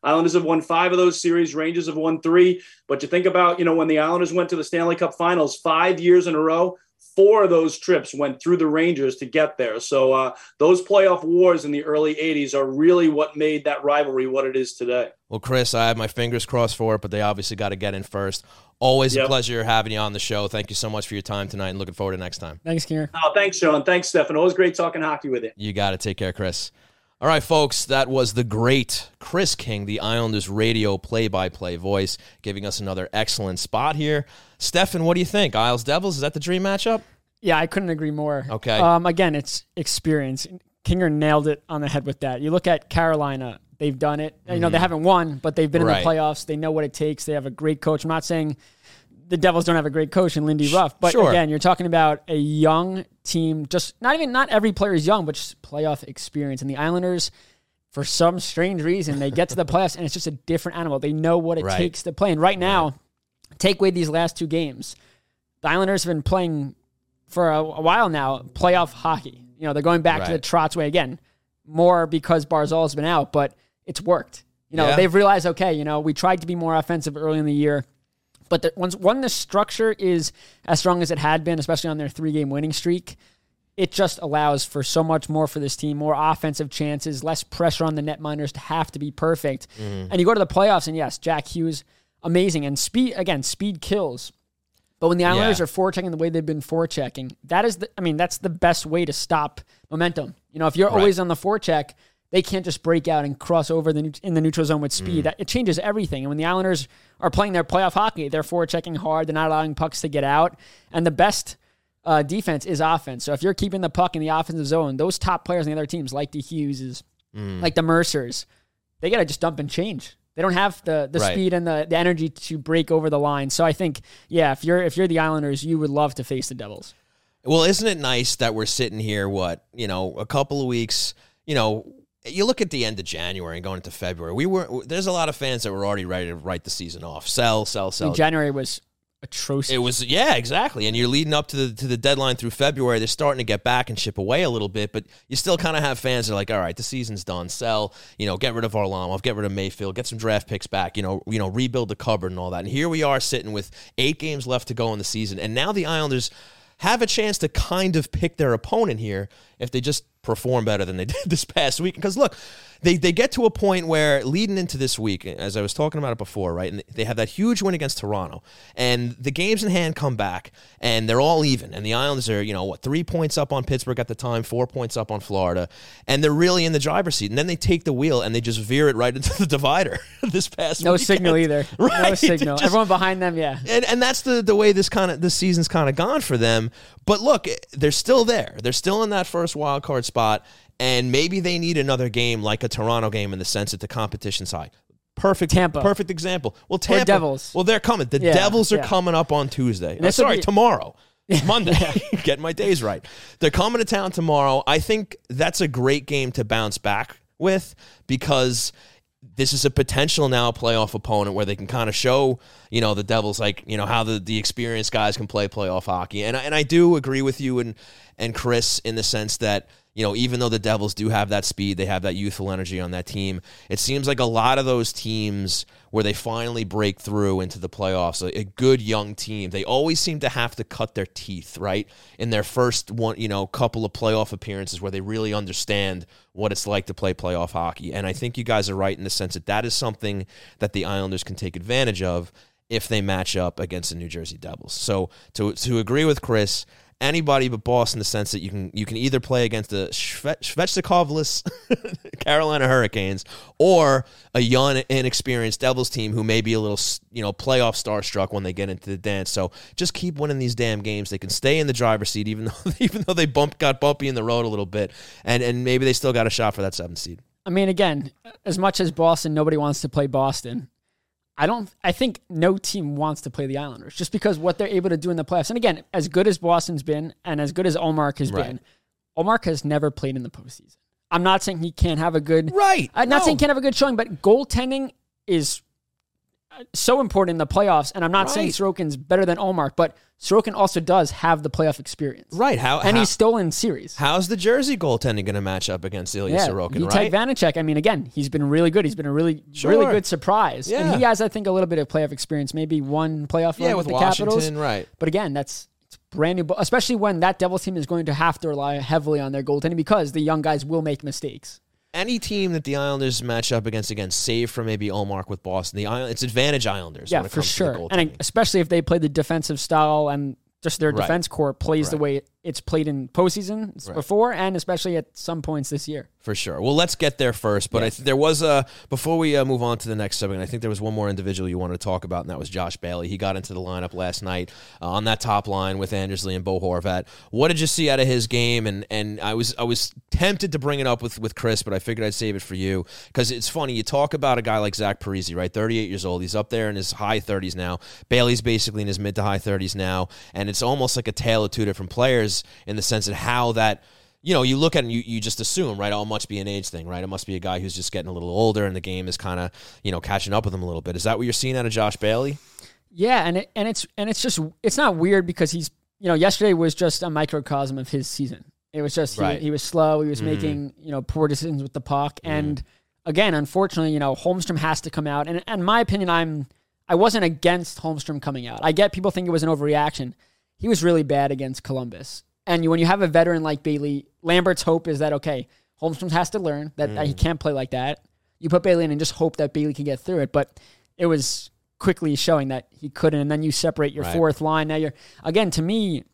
Islanders have won five of those series. Rangers have won three. But you think about, you know, when the Islanders went to the Stanley Cup Finals five years in a row, four of those trips went through the Rangers to get there. So uh, those playoff wars in the early 80s are really what made that rivalry what it is today. Well, Chris, I have my fingers crossed for it, but they obviously got to get in first. Always yep. a pleasure having you on the show. Thank you so much for your time tonight and looking forward to next time. Thanks, Kieran. Oh, thanks, Sean. Thanks, Stefen. Always great talking hockey with you. You got to take care, Chris. All right, folks, that was the great Chris King, the Islanders radio play by play voice, giving us another excellent spot here. Stefen, what do you think? Isles Devils, is that the dream matchup? Yeah, I couldn't agree more. Okay. Um, again, it's experience. Kinger nailed it on the head with that. You look at Carolina, they've done it. Mm-hmm. You know, they mm-hmm. haven't won, but they've been right. in the playoffs. They know what it takes. They have a great coach. I'm not saying the Devils don't have a great coach in Lindy Ruff. But sure. again, you're talking about a young team. Just not even not every player is young, but just playoff experience. And the Islanders, for some strange reason, they get to the playoffs and it's just a different animal. They know what it right. takes to play. And right now, right. take away these last two games. The Islanders have been playing for a, a while now playoff hockey. You know, they're going back to the Trotz way again, more because Barzal has been out, but it's worked. You know, yeah. they've realized, okay, you know, we tried to be more offensive early in the year but the, once when the structure is as strong as it had been, especially on their three game winning streak, it just allows for so much more for this team, more offensive chances, less pressure on the netminders to have to be perfect. Mm-hmm. And you go to the playoffs, and yes, Jack Hughes, amazing. And speed, again, speed kills. But when the Islanders yeah. are forechecking the way they've been forechecking, that is the, I mean, that's the best way to stop momentum. You know, if you're right. always on the forecheck, they can't just break out and cross over the, in the neutral zone with speed. Mm. It changes everything. And when the Islanders are playing their playoff hockey, they're forechecking hard. They're not allowing pucks to get out. And the best uh, defense is offense. So if you're keeping the puck in the offensive zone, those top players on the other teams, like the Hugheses, mm. like the Mercers, they got to just dump and change. They don't have the the right. speed and the, the energy to break over the line. So I think, yeah, if you're if you're the Islanders, you would love to face the Devils. Well, isn't it nice that we're sitting here? What you know, a couple of weeks. You know, you look at the end of January and going into February. We were there's a lot of fans that were already ready to write the season off. Sell, sell, sell. January was atrocious. It was yeah, exactly. And you're leading up to the to the deadline through February. They're starting to get back and chip away a little bit, but you still kind of have fans that are like, all right, the season's done. Sell, you know, get rid of Varlamov, get rid of Mayfield, get some draft picks back. You know, you know, rebuild the cupboard and all that. And here we are sitting with eight games left to go in the season, and now the Islanders have a chance to kind of pick their opponent here if they just perform better than they did this past week. Because look, they, they get to a point where leading into this week, as I was talking about it before, right? And they have that huge win against Toronto, and the games in hand come back, and they're all even. And the Islanders are, you know, what three points up on Pittsburgh at the time, four points up on Florida, and they're really in the driver's seat. And then they take the wheel and they just veer it right into the divider this past. No weekend. signal either. Right? No signal. Just, Everyone behind them, yeah. And and that's the the way this kind of this season's kind of gone for them. But look, they're still there. They're still in that first wild card spot and maybe they need another game like a Toronto game in the sense that the competition side. Perfect Tampa. Perfect example. Well, Tampa. Or Devils. Well, they're coming. The yeah, Devils are yeah. coming up on Tuesday. Oh, sorry, be, tomorrow. Monday. Getting my days right. They're coming to town tomorrow. I think that's a great game to bounce back with because this is a potential now playoff opponent where they can kind of show, you know, the Devils like, you know, how the, the experienced guys can play playoff hockey. And I, and I do agree with you and and Chris in the sense that you know, even though the Devils do have that speed, they have that youthful energy on that team. It seems like a lot of those teams where they finally break through into the playoffs, a, a, good young team, they always seem to have to cut their teeth, right? In their first one, you know, couple of playoff appearances where they really understand what it's like to play playoff hockey. And I think you guys are right in the sense that that is something that the Islanders can take advantage of if they match up against the New Jersey Devils. So to to agree with Chris, anybody but Boston in the sense that you can you can either play against the Svechnikovless Carolina Hurricanes or a young inexperienced Devils team who may be a little you know playoff starstruck when they get into the dance. So just keep winning these damn games. They can stay in the driver's seat even though even though they bump got bumpy in the road a little bit, and and maybe they still got a shot for that seventh seed. I mean, again, as much as Boston, nobody wants to play Boston. I don't. I think no team wants to play the Islanders just because what they're able to do in the playoffs. And again, as good as Boston's been, and as good as Ullmark has right. been, Ullmark has never played in the postseason. I'm not saying he can't have a good right. I'm not no. saying he can't have a good showing, but goaltending is so important in the playoffs. And I'm not right. saying Sorokin's better than Ullmark, but Sorokin also does have the playoff experience. Right. How and how, he's still in series. How's the Jersey goaltending going to match up against Ilya yeah, Sorokin? You right? take Vanecek. I mean, again, he's been really good. He's been a really, sure. really good surprise. Yeah. And he has, I think, a little bit of playoff experience. Maybe one playoff yeah, run with, with the Washington, Capitals. Right. But again, that's brand new, especially when that Devils team is going to have to rely heavily on their goaltending because the young guys will make mistakes any team that the Islanders match up against again, save for maybe Ullmark with Boston, the Island, it's advantage Islanders. Yeah, for sure. And especially if they play the defensive style and just their right. defense core plays right. the way it's played in postseason right. before, and especially at some points this year. For sure. Well, let's get there first. But yes. I th- there was a before we uh, move on to the next subject. I think there was one more individual you wanted to talk about, and that was Josh Bailey. He got into the lineup last night uh, on that top line with Anders Lee and Bo Horvat. What did you see out of his game? And and I was I was tempted to bring it up with with Chris, but I figured I'd save it for you because it's funny. You talk about a guy like Zach Parise, right? Thirty eight years old. He's up there in his high thirties now. Bailey's basically in his mid to high thirties now, and it's almost like a tale of two different players in the sense of how that you know, you look at it and you, you just assume, right? Oh, it must be an age thing, right? It must be a guy who's just getting a little older and the game is kind of, you know, catching up with him a little bit. Is that what you're seeing out of Josh Bailey? Yeah, and it, and it's and it's just it's not weird because he's you know yesterday was just a microcosm of his season. It was just right. he, he, was slow. He was mm-hmm. making you know poor decisions with the puck, mm-hmm. and again, unfortunately, you know Holmstrom has to come out. And in my opinion, I'm I wasn't against Holmstrom coming out. I get people think it was an overreaction. He was really bad against Columbus. And you, when you have a veteran like Bailey, Lambert's hope is that okay, Holmstrom has to learn that, mm. that he mm. can't play like that. You put Bailey in and just hope that Bailey can get through it. But it was quickly showing that he couldn't. And then you separate your right. fourth line. Now you're again to me,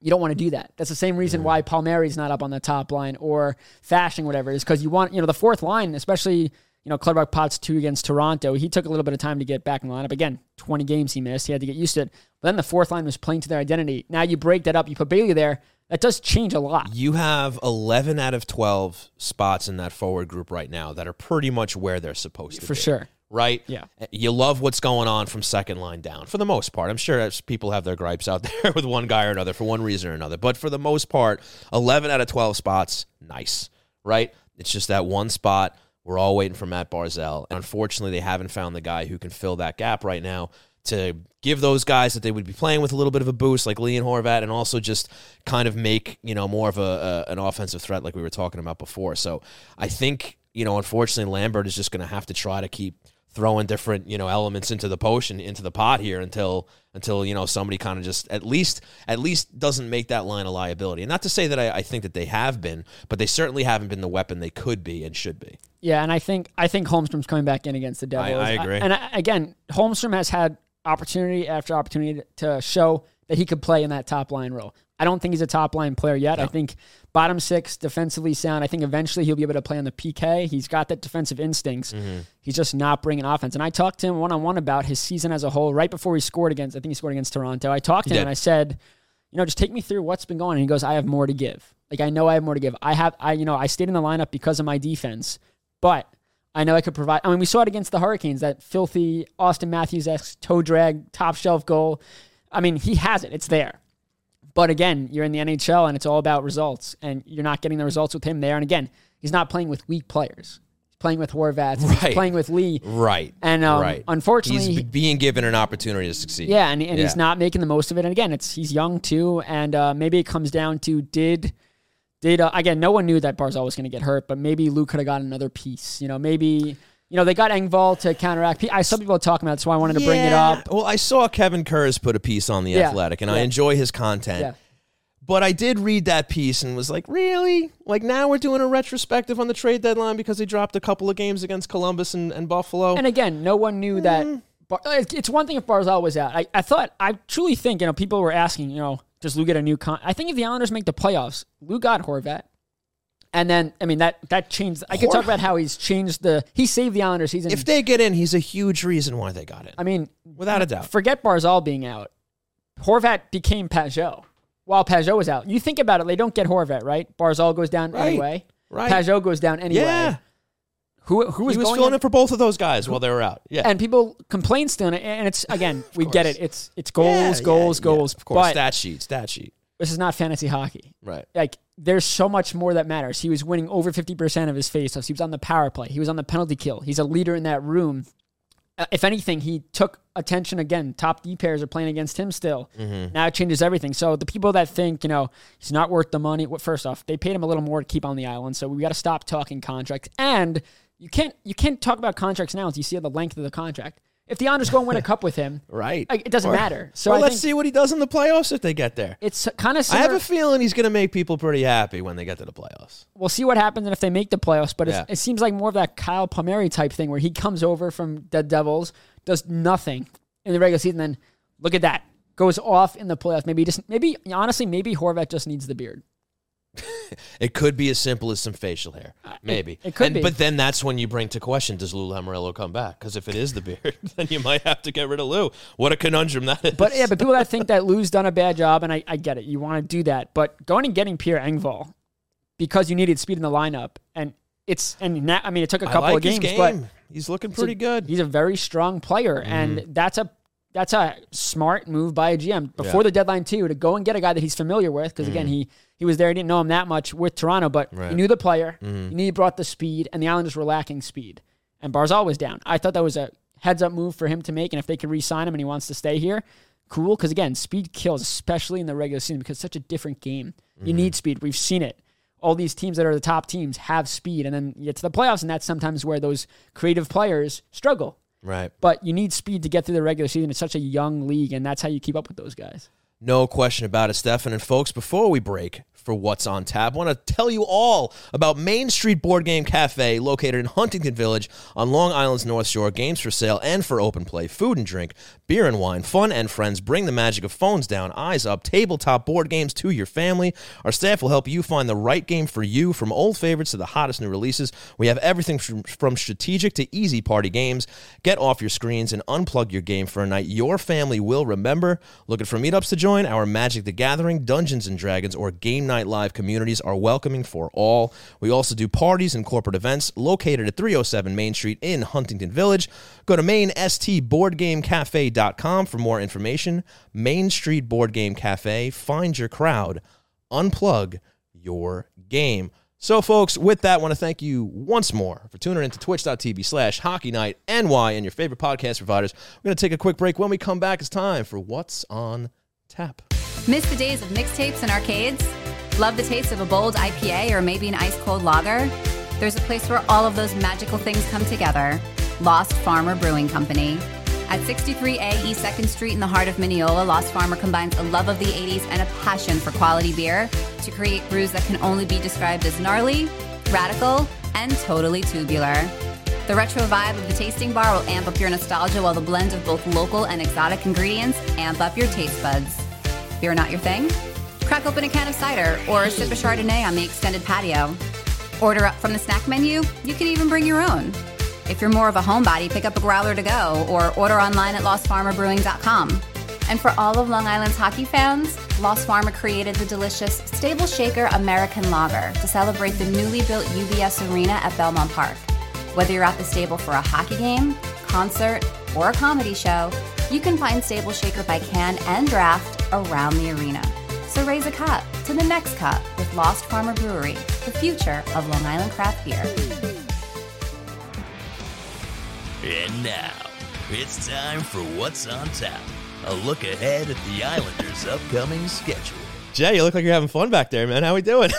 you don't want to do that. That's the same reason mm. why Palmieri's not up on the top line or Fasching, whatever, is because you want you know the fourth line, especially you know, Clutterbuck pots two against Toronto. He took a little bit of time to get back in the lineup. Again, 20 games he missed. He had to get used to it. But then the fourth line was playing to their identity. Now you break that up. You put Bailey there. That does change a lot. You have 11 out of 12 spots in that forward group right now that are pretty much where they're supposed to For be. For sure. Right? Yeah. Eh, you love what's going on from second line down for the most part. I'm sure people have their gripes out there with one guy or another for one reason or another. But for the most part, 11 out of 12 spots, nice. Right? It's just that one spot we're all waiting for Mat Barzal. And unfortunately, they haven't found the guy who can fill that gap right now to give those guys that they would be playing with a little bit of a boost, like Lee and Horvat, and also just kind of make you know more of a, a an offensive threat, like we were talking about before. So I think you know, unfortunately, Lambert is just going to have to try to keep throwing different you know elements into the potion into the pot here until until you know somebody kind of just at least at least doesn't make that line a liability. And not to say that I, I, think that they have been but they certainly haven't been the weapon they could be and should be. Yeah and i think i think holmstrom's coming back in against the devils i, I uh, agree. I, and uh, again holmstrom has had opportunity after opportunity to show that he could play in that top line role I don't think he's a top line player yet. No. I think bottom six, defensively sound. I think eventually he'll be able to play on the PK. He's got that defensive instincts. Mm-hmm. He's just not bringing offense. And I talked to him one on one about his season as a whole right before he scored against, I think he scored against Toronto. I talked to he him did. and I said, you know, just take me through what's been going on. And he goes, I have more to give. Like, I know I have more to give. I have, I, you know, I stayed in the lineup because of my defense, but I know I could provide. I mean, we saw it against the Hurricanes, that filthy Auston Matthews esque toe drag, top shelf goal. I mean, he has it. It's there. But again, you're in the NHL and it's all about results, and you're not getting the results with him there. And again, he's not playing with weak players. He's playing with Horvat. Right. He's playing with Lee. Right. And um, right. unfortunately, he's he- being given an opportunity to succeed. yeah, and, and Yeah. he's not making the most of it. And again, it's he's young too, and uh, maybe it comes down to did did uh, again? No one knew that Barzal was going to get hurt, but maybe Luke could have got another piece. You know, maybe you know they got Engvall to counteract. I saw people talking about, it, so I wanted to bring it up. Well, I saw Kevin Kurz put a piece on the Yeah. Athletic, and I enjoy his content. Yeah. But I did read that piece and was like, really? Like now we're doing a retrospective on the trade deadline because he dropped a couple of games against Columbus and, and Buffalo. And again, no one knew that. Mm. Bar- it's it's one thing if Barzal was out. I, I thought, I truly think, you know, people were asking, you know, does Lou get a new con? I think if the Islanders make the playoffs, Lou got Horvat. And then, I mean, that that changed. I could talk about how he's changed the. He saved the Islanders season. if they get in, he's a huge reason why they got in, I mean, without a doubt. forget Barzal being out. Horvat became Pageau while Pageau was out. You think about it, they don't get Horvat, right? Barzal goes down Right. anyway. Right. Pageau goes down anyway. Yeah. Who who was, he was going filling in- for both of those guys while they were out. Yeah. and people complain still, and it's again, we get it. It's it's Yeah, goals, yeah, goals, yeah. goals. Of course. Stat sheet, stat sheet. this is not fantasy hockey. Right. Like there's so much more that matters. He was winning over fifty percent of his faceoffs. He was on the power play. He was on the penalty kill. He's a leader in that room. Uh, if anything, he took attention again. Top D pairs are playing against him still. Mm-hmm. Now it changes everything. So the people that think you know he's not worth the money. Well, first off, they paid him a little more to keep on the island. So we got to stop talking contracts. And you can't you can't talk about contracts now until you see the length of the contract. If the Islanders go and win a cup with him, Right. like, it doesn't Or- matter. So let's see what he does in the playoffs if they get there. it's kind of I have a feeling he's going to make people pretty happy when they get to the playoffs. we'll see what happens and if they make the playoffs. But Yeah. it seems like more of that Kyle Palmieri type thing where he comes over from the Devils, does nothing in the regular season, then look at that goes off in the playoffs. Maybe just maybe honestly maybe Horvat just needs the beard. It could be as simple as some facial hair, maybe. Uh, it could And- be. But then that's when you bring to question: Does Lou Lamoriello come back? Because if it is the beard, then you might have to get rid of Lou. What a conundrum that is. But yeah, but people that think that Lou's done a bad job, and I, I get it, you want to do that, but going and getting Pierre Engvall because you needed speed in the lineup, and it's and now I mean it took a couple like of games, his but he's looking He's a- pretty good. He's a very strong player, and that's a that's a smart move by a GM before Yeah. the deadline too to go and get a guy that he's familiar with. Because again, mm-hmm. he he was there, he didn't know him that much with Toronto, but Right. he knew the player. Mm-hmm. He knew he brought the speed, and the Islanders were lacking speed. And Barzal was down. I thought that was a heads up move for him to make, and if they could re-sign him and he wants to stay here, cool. Because again, speed kills, especially in the regular season, because it's such a different game. You mm-hmm. need speed. We've seen it all these teams that are the top teams have speed, and then you get to the playoffs, and that's sometimes where those creative players struggle. Right. But you need speed to get through the regular season. It's such a young league, and that's how you keep up with those guys. No question about it, Stefen. And folks, before we break for what's on tap, I want to tell you all about Main Street Board Game Cafe, located in Huntington Village on Long Island's North Shore. Games for sale and for open play, food and drink, beer and wine, fun and friends. Bring the magic of phones down, eyes up, tabletop board games to your family. Our staff will help you find the right game for you, from old favorites to the hottest new releases. We have everything from, from strategic to easy party games. Get off your screens and unplug your game for a night your family will remember. Looking for meetups to join? Our Magic the Gathering, Dungeons and Dragons, or Game Night Live communities are welcoming for all. We also do parties and corporate events located at 307 Main Street in Huntington Village. Go to mainstboardgamecafe.com for more information. Main Street Board Game Cafe. Find your crowd. Unplug your game. So, folks, with that, I want to thank you once more for tuning in to twitch.tv slash hockey night NY and your favorite podcast providers. We're going to take a quick break. When we come back, it's time for What's on Tap. Miss the days of mixtapes and arcades? Love the taste of a bold IPA or maybe an ice cold lager? There's a place where all of those magical things come together Lost Farmer Brewing Company. At 63A East 2nd Street in the heart of Mineola, Lost Farmer combines a love of the 80s and a passion for quality beer to create brews that can only be described as gnarly, radical, and totally tubular. The retro vibe of the tasting bar will amp up your nostalgia while the blend of both local and exotic ingredients amp up your taste buds. Beer not your thing? Crack open a can of cider or sip a Chardonnay on the extended patio. Order up from the snack menu, you can even bring your own. If you're more of a homebody, pick up a growler to go or order online at lostfarmerbrewing.com. And for all of Long Island's hockey fans, Lost Farmer created the delicious Stable Shaker American Lager to celebrate the newly built UBS Arena at Belmont Park. Whether you're at the stable for a hockey game, concert, or a comedy show, you can find Stable Shaker by can and draft around the arena. So raise a cup to the next cup with Lost Farmer Brewery, the future of Long Island craft beer. And now, it's time for What's on Tap. A look ahead at the Islanders' upcoming schedule. Jay, you look like you're having fun back there, man. How we doing?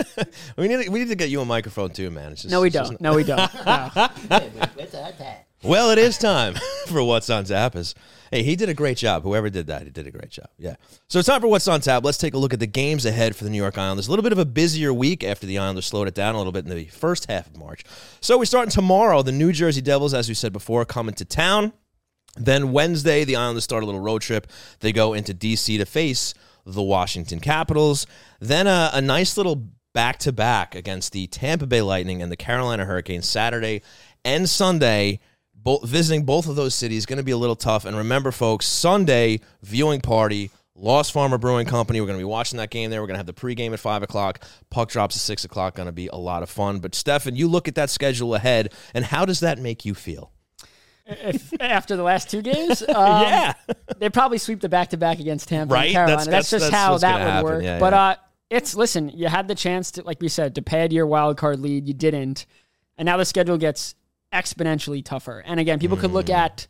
we need to, we need to get you a microphone too, man. It's just, No, we don't. No, we don't. No. Well, it is time for What's on Tap. Is hey, he did a great job. Whoever did that, he did a great job. Yeah. So it's time for What's on Tap. Let's take a look at the games ahead for the New York Islanders. A little bit of a busier week after the Islanders slowed it down a little bit in the first half of March. So we're starting tomorrow. The New Jersey Devils, as we said before, coming to town. Then Wednesday, the Islanders start a little road trip. They go into D.C. to face the Washington Capitals. Then a, a nice little back to back against the Tampa Bay Lightning and the Carolina Hurricanes Saturday and Sunday. Both, visiting both of those cities is going to be a little tough. And remember, folks, Sunday viewing party. Lost Farmer Brewing Company. We're going to be watching that game there. We're going to have the pregame at five o'clock. Puck drops at six o'clock. Going to be a lot of fun. But Stefen, you look at that schedule ahead, and how does that make you feel? If, after the last two games, um, yeah, they probably sweep the back to back against Tampa Right? and Carolina. That's- That's, that's- just that's how that would happen. work. Yeah, but yeah. uh, it's listen, you had the chance to, like we said, to pad your wild card lead. You didn't, and now the schedule gets exponentially tougher. And again, people could Mm. look at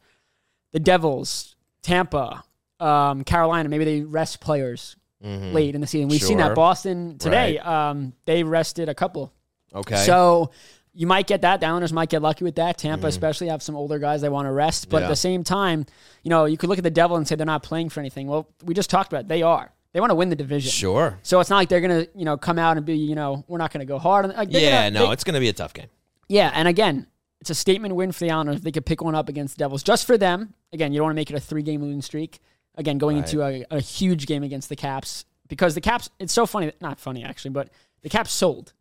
the Devils, Tampa, um, Carolina. Maybe they rest players late in the season. We've seen Mm-hmm. That Boston today. Um, they rested a couple. okay. So you might get that. The Islanders might get lucky with that. Tampa, especially, have some older guys they want to rest. But Mm-hmm. Yeah. at the same time, you know, you could look at the Devil and say they're not playing for anything. Well, we just talked about it. They are. They want to win the division. sure. So it's not like they're gonna, you know, come out and be, you know, we're not gonna go hard. Like Yeah, gonna- no, they- it's going to be a tough game. yeah. And again, it's a statement win for the Islanders if they could pick one up against the Devils just for them. Again, you don't want to make it a three game losing streak. Again, going into a, a huge game against the Caps because the Caps. It's so funny. Not funny actually, but the Caps sold.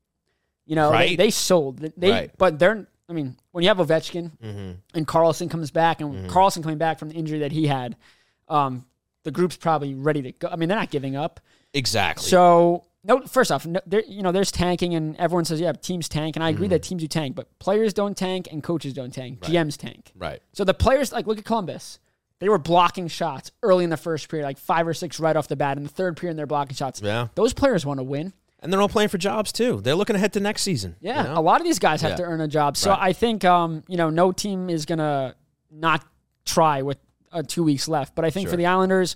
You know, they- Right. they, sold. They, Right. but they're. I mean, when you have Ovechkin Mm-hmm. and Carlson comes back, and Carlson coming back from the injury that he had, um, the group's probably ready to go. I mean, they're not giving up. Exactly. So no, first off, no, there, you know, there's tanking, and everyone says, yeah, teams tank, and I Mm-hmm. agree that teams do tank, but players don't tank and coaches don't tank. GMs tank. right. So the players, like, look at Columbus. They were blocking shots early in the first period, like five or six right off the bat. In the third period, they're blocking shots. Yeah. Those players want to win. And they're all playing for jobs too. They're looking ahead to next season. you Yeah, know? a lot of these guys have Yeah. to earn a job. So Right. I think um, you know no team is gonna not try with uh, two weeks left. But I think Sure. for the Islanders,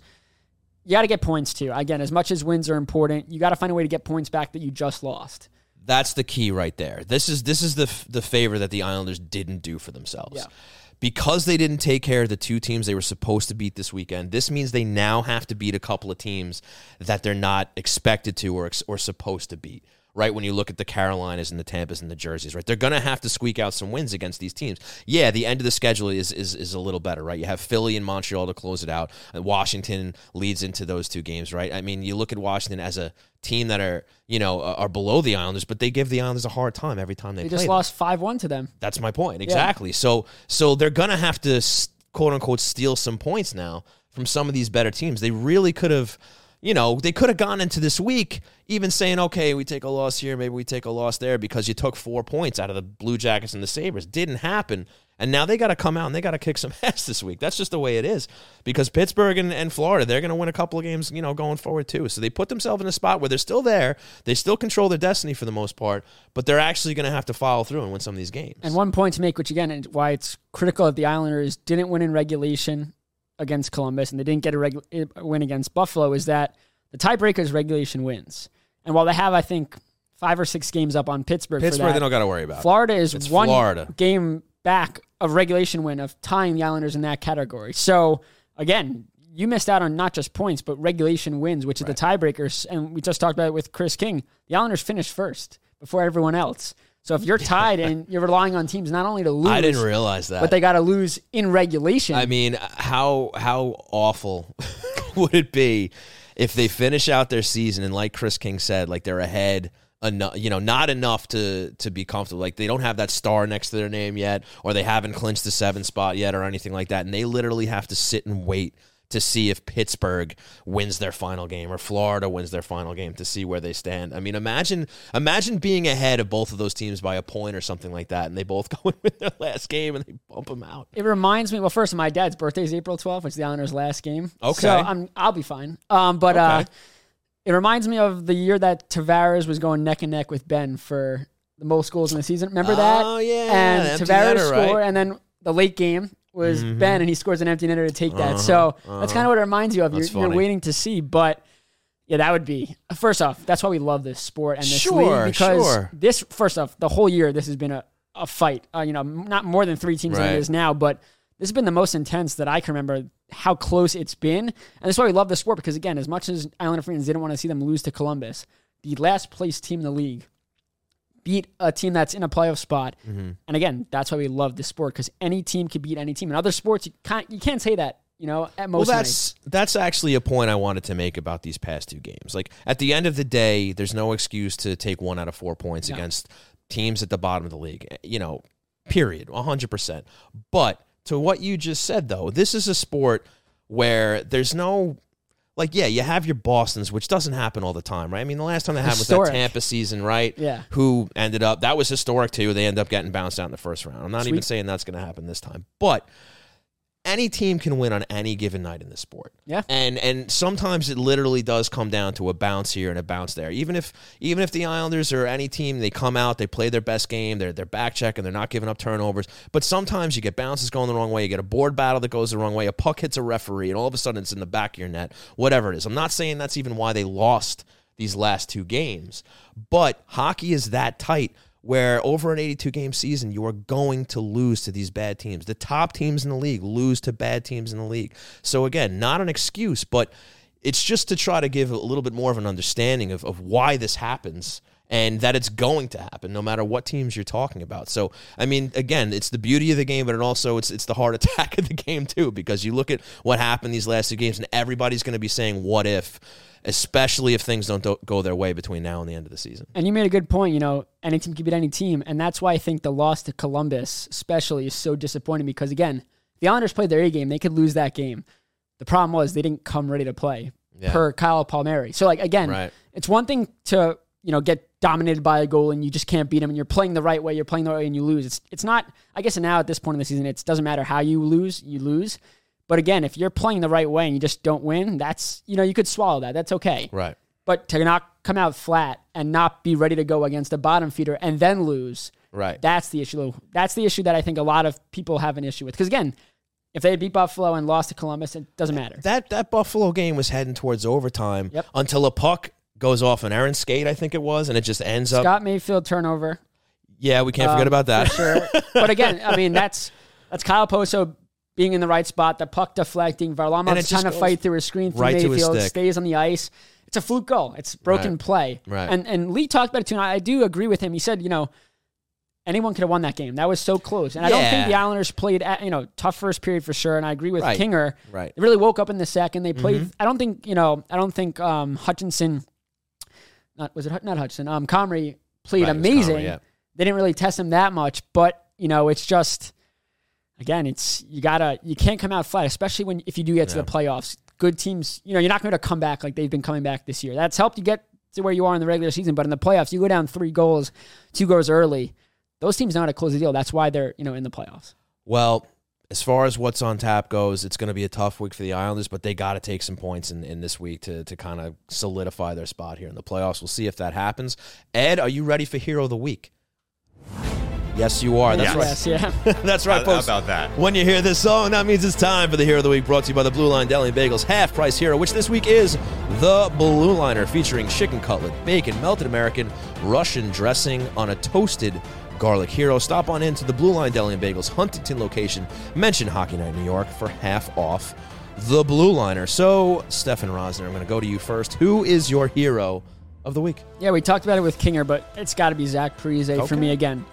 you got to get points too. Again, as much as wins are important, you got to find a way to get points back that you just lost. That's the key right there. This is this is the f- the favor that the Islanders didn't do for themselves. Yeah. Because they didn't take care of the two teams they were supposed to beat this weekend, this means they now have to beat a couple of teams that they're not expected to or or supposed to beat. Right when you look at the Carolinas and the Tampas and the Jerseys, right, they're going to have to squeak out some wins against these teams. Yeah, the end of the schedule is is is a little better, right? You have Philly and Montreal to close it out. And Washington leads into those two games, right? I mean, you look at Washington as a team that are you know are below the Islanders, but they give the Islanders a hard time every time they, They just lost five one to them. That's my point. Exactly. So so they're gonna have to quote unquote steal some points now from some of these better teams. They really could have, you know, they could have gone into this week even saying, okay, we take a loss here, maybe we take a loss there because you took four points out of the Blue Jackets and the Sabres. Didn't happen. And now they got to come out and they got to kick some ass this week. That's just the way it is. Because Pittsburgh and, and Florida, they're going to win a couple of games, you know, going forward too. So they put themselves in a spot where they're still there. They still control their destiny for the most part, but they're actually going to have to follow through and win some of these games. And one point to make, which again, why it's critical that the Islanders didn't win in regulation against Columbus and they didn't get a regu- eh, win against Buffalo, is that the tiebreaker is regulation wins. And while they have, I think, five or six games up on Pittsburgh, for Pittsburgh, that, they don't got to worry about. Florida is It's one Florida. game back of regulation win of tying the Islanders in that category. So again, you missed out on not just points but regulation wins, which is the tiebreakers. And we just talked about it with Chris King. The Islanders finished first before everyone else. So if you're tied and you're relying on teams not only to lose, I didn't realize that. but they got to lose in regulation. I mean, how how awful would it be if they finish out their season and, like Chris King said, like they're ahead enough, you know, not enough to to be comfortable. Like they don't have that star next to their name yet, or they haven't clinched the seven spot yet, or anything like that, and they literally have to sit and wait to see if Pittsburgh wins their final game or Florida wins their final game to see where they stand. I mean, imagine imagine being ahead of both of those teams by a point or something like that, and they both go in with their last game and they bump them out. it reminds me. Well, first, my dad's birthday is April 12th, which is the Islanders' last game. Okay. so I'm I'll be fine. Um, but uh, It reminds me of the year that Tavares was going neck and neck with Benn for the most goals in the season. Remember that? Oh, yeah, And Tavares scored, right? and then the late game was Mhm. Benn, and he scores an empty netter to take that. Uh-huh, So that's uh-huh. kind of what it reminds you of. You're, you're waiting to see, but yeah, that would be first off. That's why we love this sport and this Sure, league because sure. this first off, the whole year this has been a, a fight. Uh, you know, not more than three teams than Right. it is now, but this has been the most intense that I can remember. How close it's been, and that's why we love the sport because again, as much as Islander fans didn't want to see them lose to Columbus, the last place team in the league beat a team that's in a playoff spot. Mm-hmm. And again, that's why we love this sport because any team could beat any team. In other sports, you can't you can't say that. You know, at most well, nights. that's that's actually a point I wanted to make about these past two games. Like at the end of the day, there's no excuse to take one out of four points No. against teams at the bottom of the league. You know, period, 100. percent But to what you just said, though, this is a sport where there's no. Like yeah, you have your Boston's, which doesn't happen all the time, right? I mean, the last time that happened was Historic. that Tampa season, right? Yeah. Who ended up that was historic too. They end up getting bounced out in the first round. I'm not even saying that's going to happen this time, but any team can win on any given night in this sport. Yeah. And and sometimes it literally does come down to a bounce here and a bounce there. Even if even if the Islanders or any team they come out, they play their best game, they're they're back checking, they're not giving up turnovers. But sometimes you get bounces going the wrong way, you get a board battle that goes the wrong way, a puck hits a referee, and all of a sudden it's in the back of your net, whatever it is. I'm not saying that's even why they lost these last two games. But hockey is that tight where over an 82 game season, you are going to lose to these bad teams. The top teams in the league lose to bad teams in the league. So, again, not an excuse, but it's just to try to give a little bit more of an understanding of, of why this happens and that it's going to happen no matter what teams you're talking about. So, I mean, again, it's the beauty of the game, but it also it's it's the heart attack of the game too because you look at what happened these last two games and everybody's going to be saying what if especially if things don't do- go their way between now and the end of the season. And you made a good point. You know, any team can beat any team, and that's why I think the loss to Columbus, especially, is so disappointing. Because again, the Islanders played their A game; they could lose that game. The problem was they didn't come ready to play. Yeah. Per Kyle Palmieri. So like again, Right. it's one thing to you know get dominated by a goal and you just can't beat them, and you're playing the right way, you're playing the right way, and you lose. It's it's not. I guess now at this point in the season, it doesn't matter how you lose, you lose. But again, if you're playing the right way and you just don't win, that's you know you could swallow that. That's okay. Right. But to not come out flat and not be ready to go against a bottom feeder and then lose, Right. that's the issue. That's the issue that I think a lot of people have an issue with. Because again, if they beat Buffalo and lost to Columbus, it doesn't matter. that that Buffalo game was heading towards overtime Yep. until a puck goes off an Aaron skate, I think it was, and it just ends up. Scott Mayfield turnover. Yeah, we can't forget um, about that. for sure. but again, I mean that's that's Kyle Okposo being in the right spot, the puck deflecting, Varlamov's trying to fight through a screen through right to his Mayfield, stays on the ice. It's a fluke goal. It's broken Right. play. Right. And and Lee talked about it too. And I, do agree with him. He said, you know, anyone could have won that game. That was so close. And I don't think the Islanders played at, you know, tough first period for sure. And I agree with Right. Kinger. Right. They really woke up in the second. They played Mm-hmm. I don't think, you know, I don't think um Hutchinson not was it not Hutchinson, um Comrie played Right, amazing. Comrie, yeah. They didn't really test him that much, but you know, it's just again, it's you gotta you can't come out flat, especially when if you do get to Yeah. the playoffs. Good teams, you know, you're not going to come back like they've been coming back this year. That's helped you get to where you are in the regular season, but in the playoffs, you go down three goals, two goals early. Those teams know how to close the deal. That's why they're you know in the playoffs. Well, as far as what's on tap goes, it's going to be a tough week for the Islanders, but they got to take some points in, in this week to, to kind of solidify their spot here in the playoffs. We'll see if that happens. Ed, are you ready for Hero of the Week? Yes, you are. That's yes, right. yeah. That's right, folks. how about that? When you hear this song, that means it's time for the Hero of the Week, brought to you by the Blue Line Deli and Bagels Half Price Hero, which this week is the Blue Liner, featuring chicken cutlet, bacon, melted American, Russian dressing on a toasted garlic hero. Stop on into the Blue Line Deli and Bagels Huntington location. Mention Hockey Night New York for half off the Blue Liner. So, Stefen Rosner, I'm going to go to you first. Who is your hero of the week? Yeah, we talked about it with Kinger, but it's got to be Zach Parise for me again.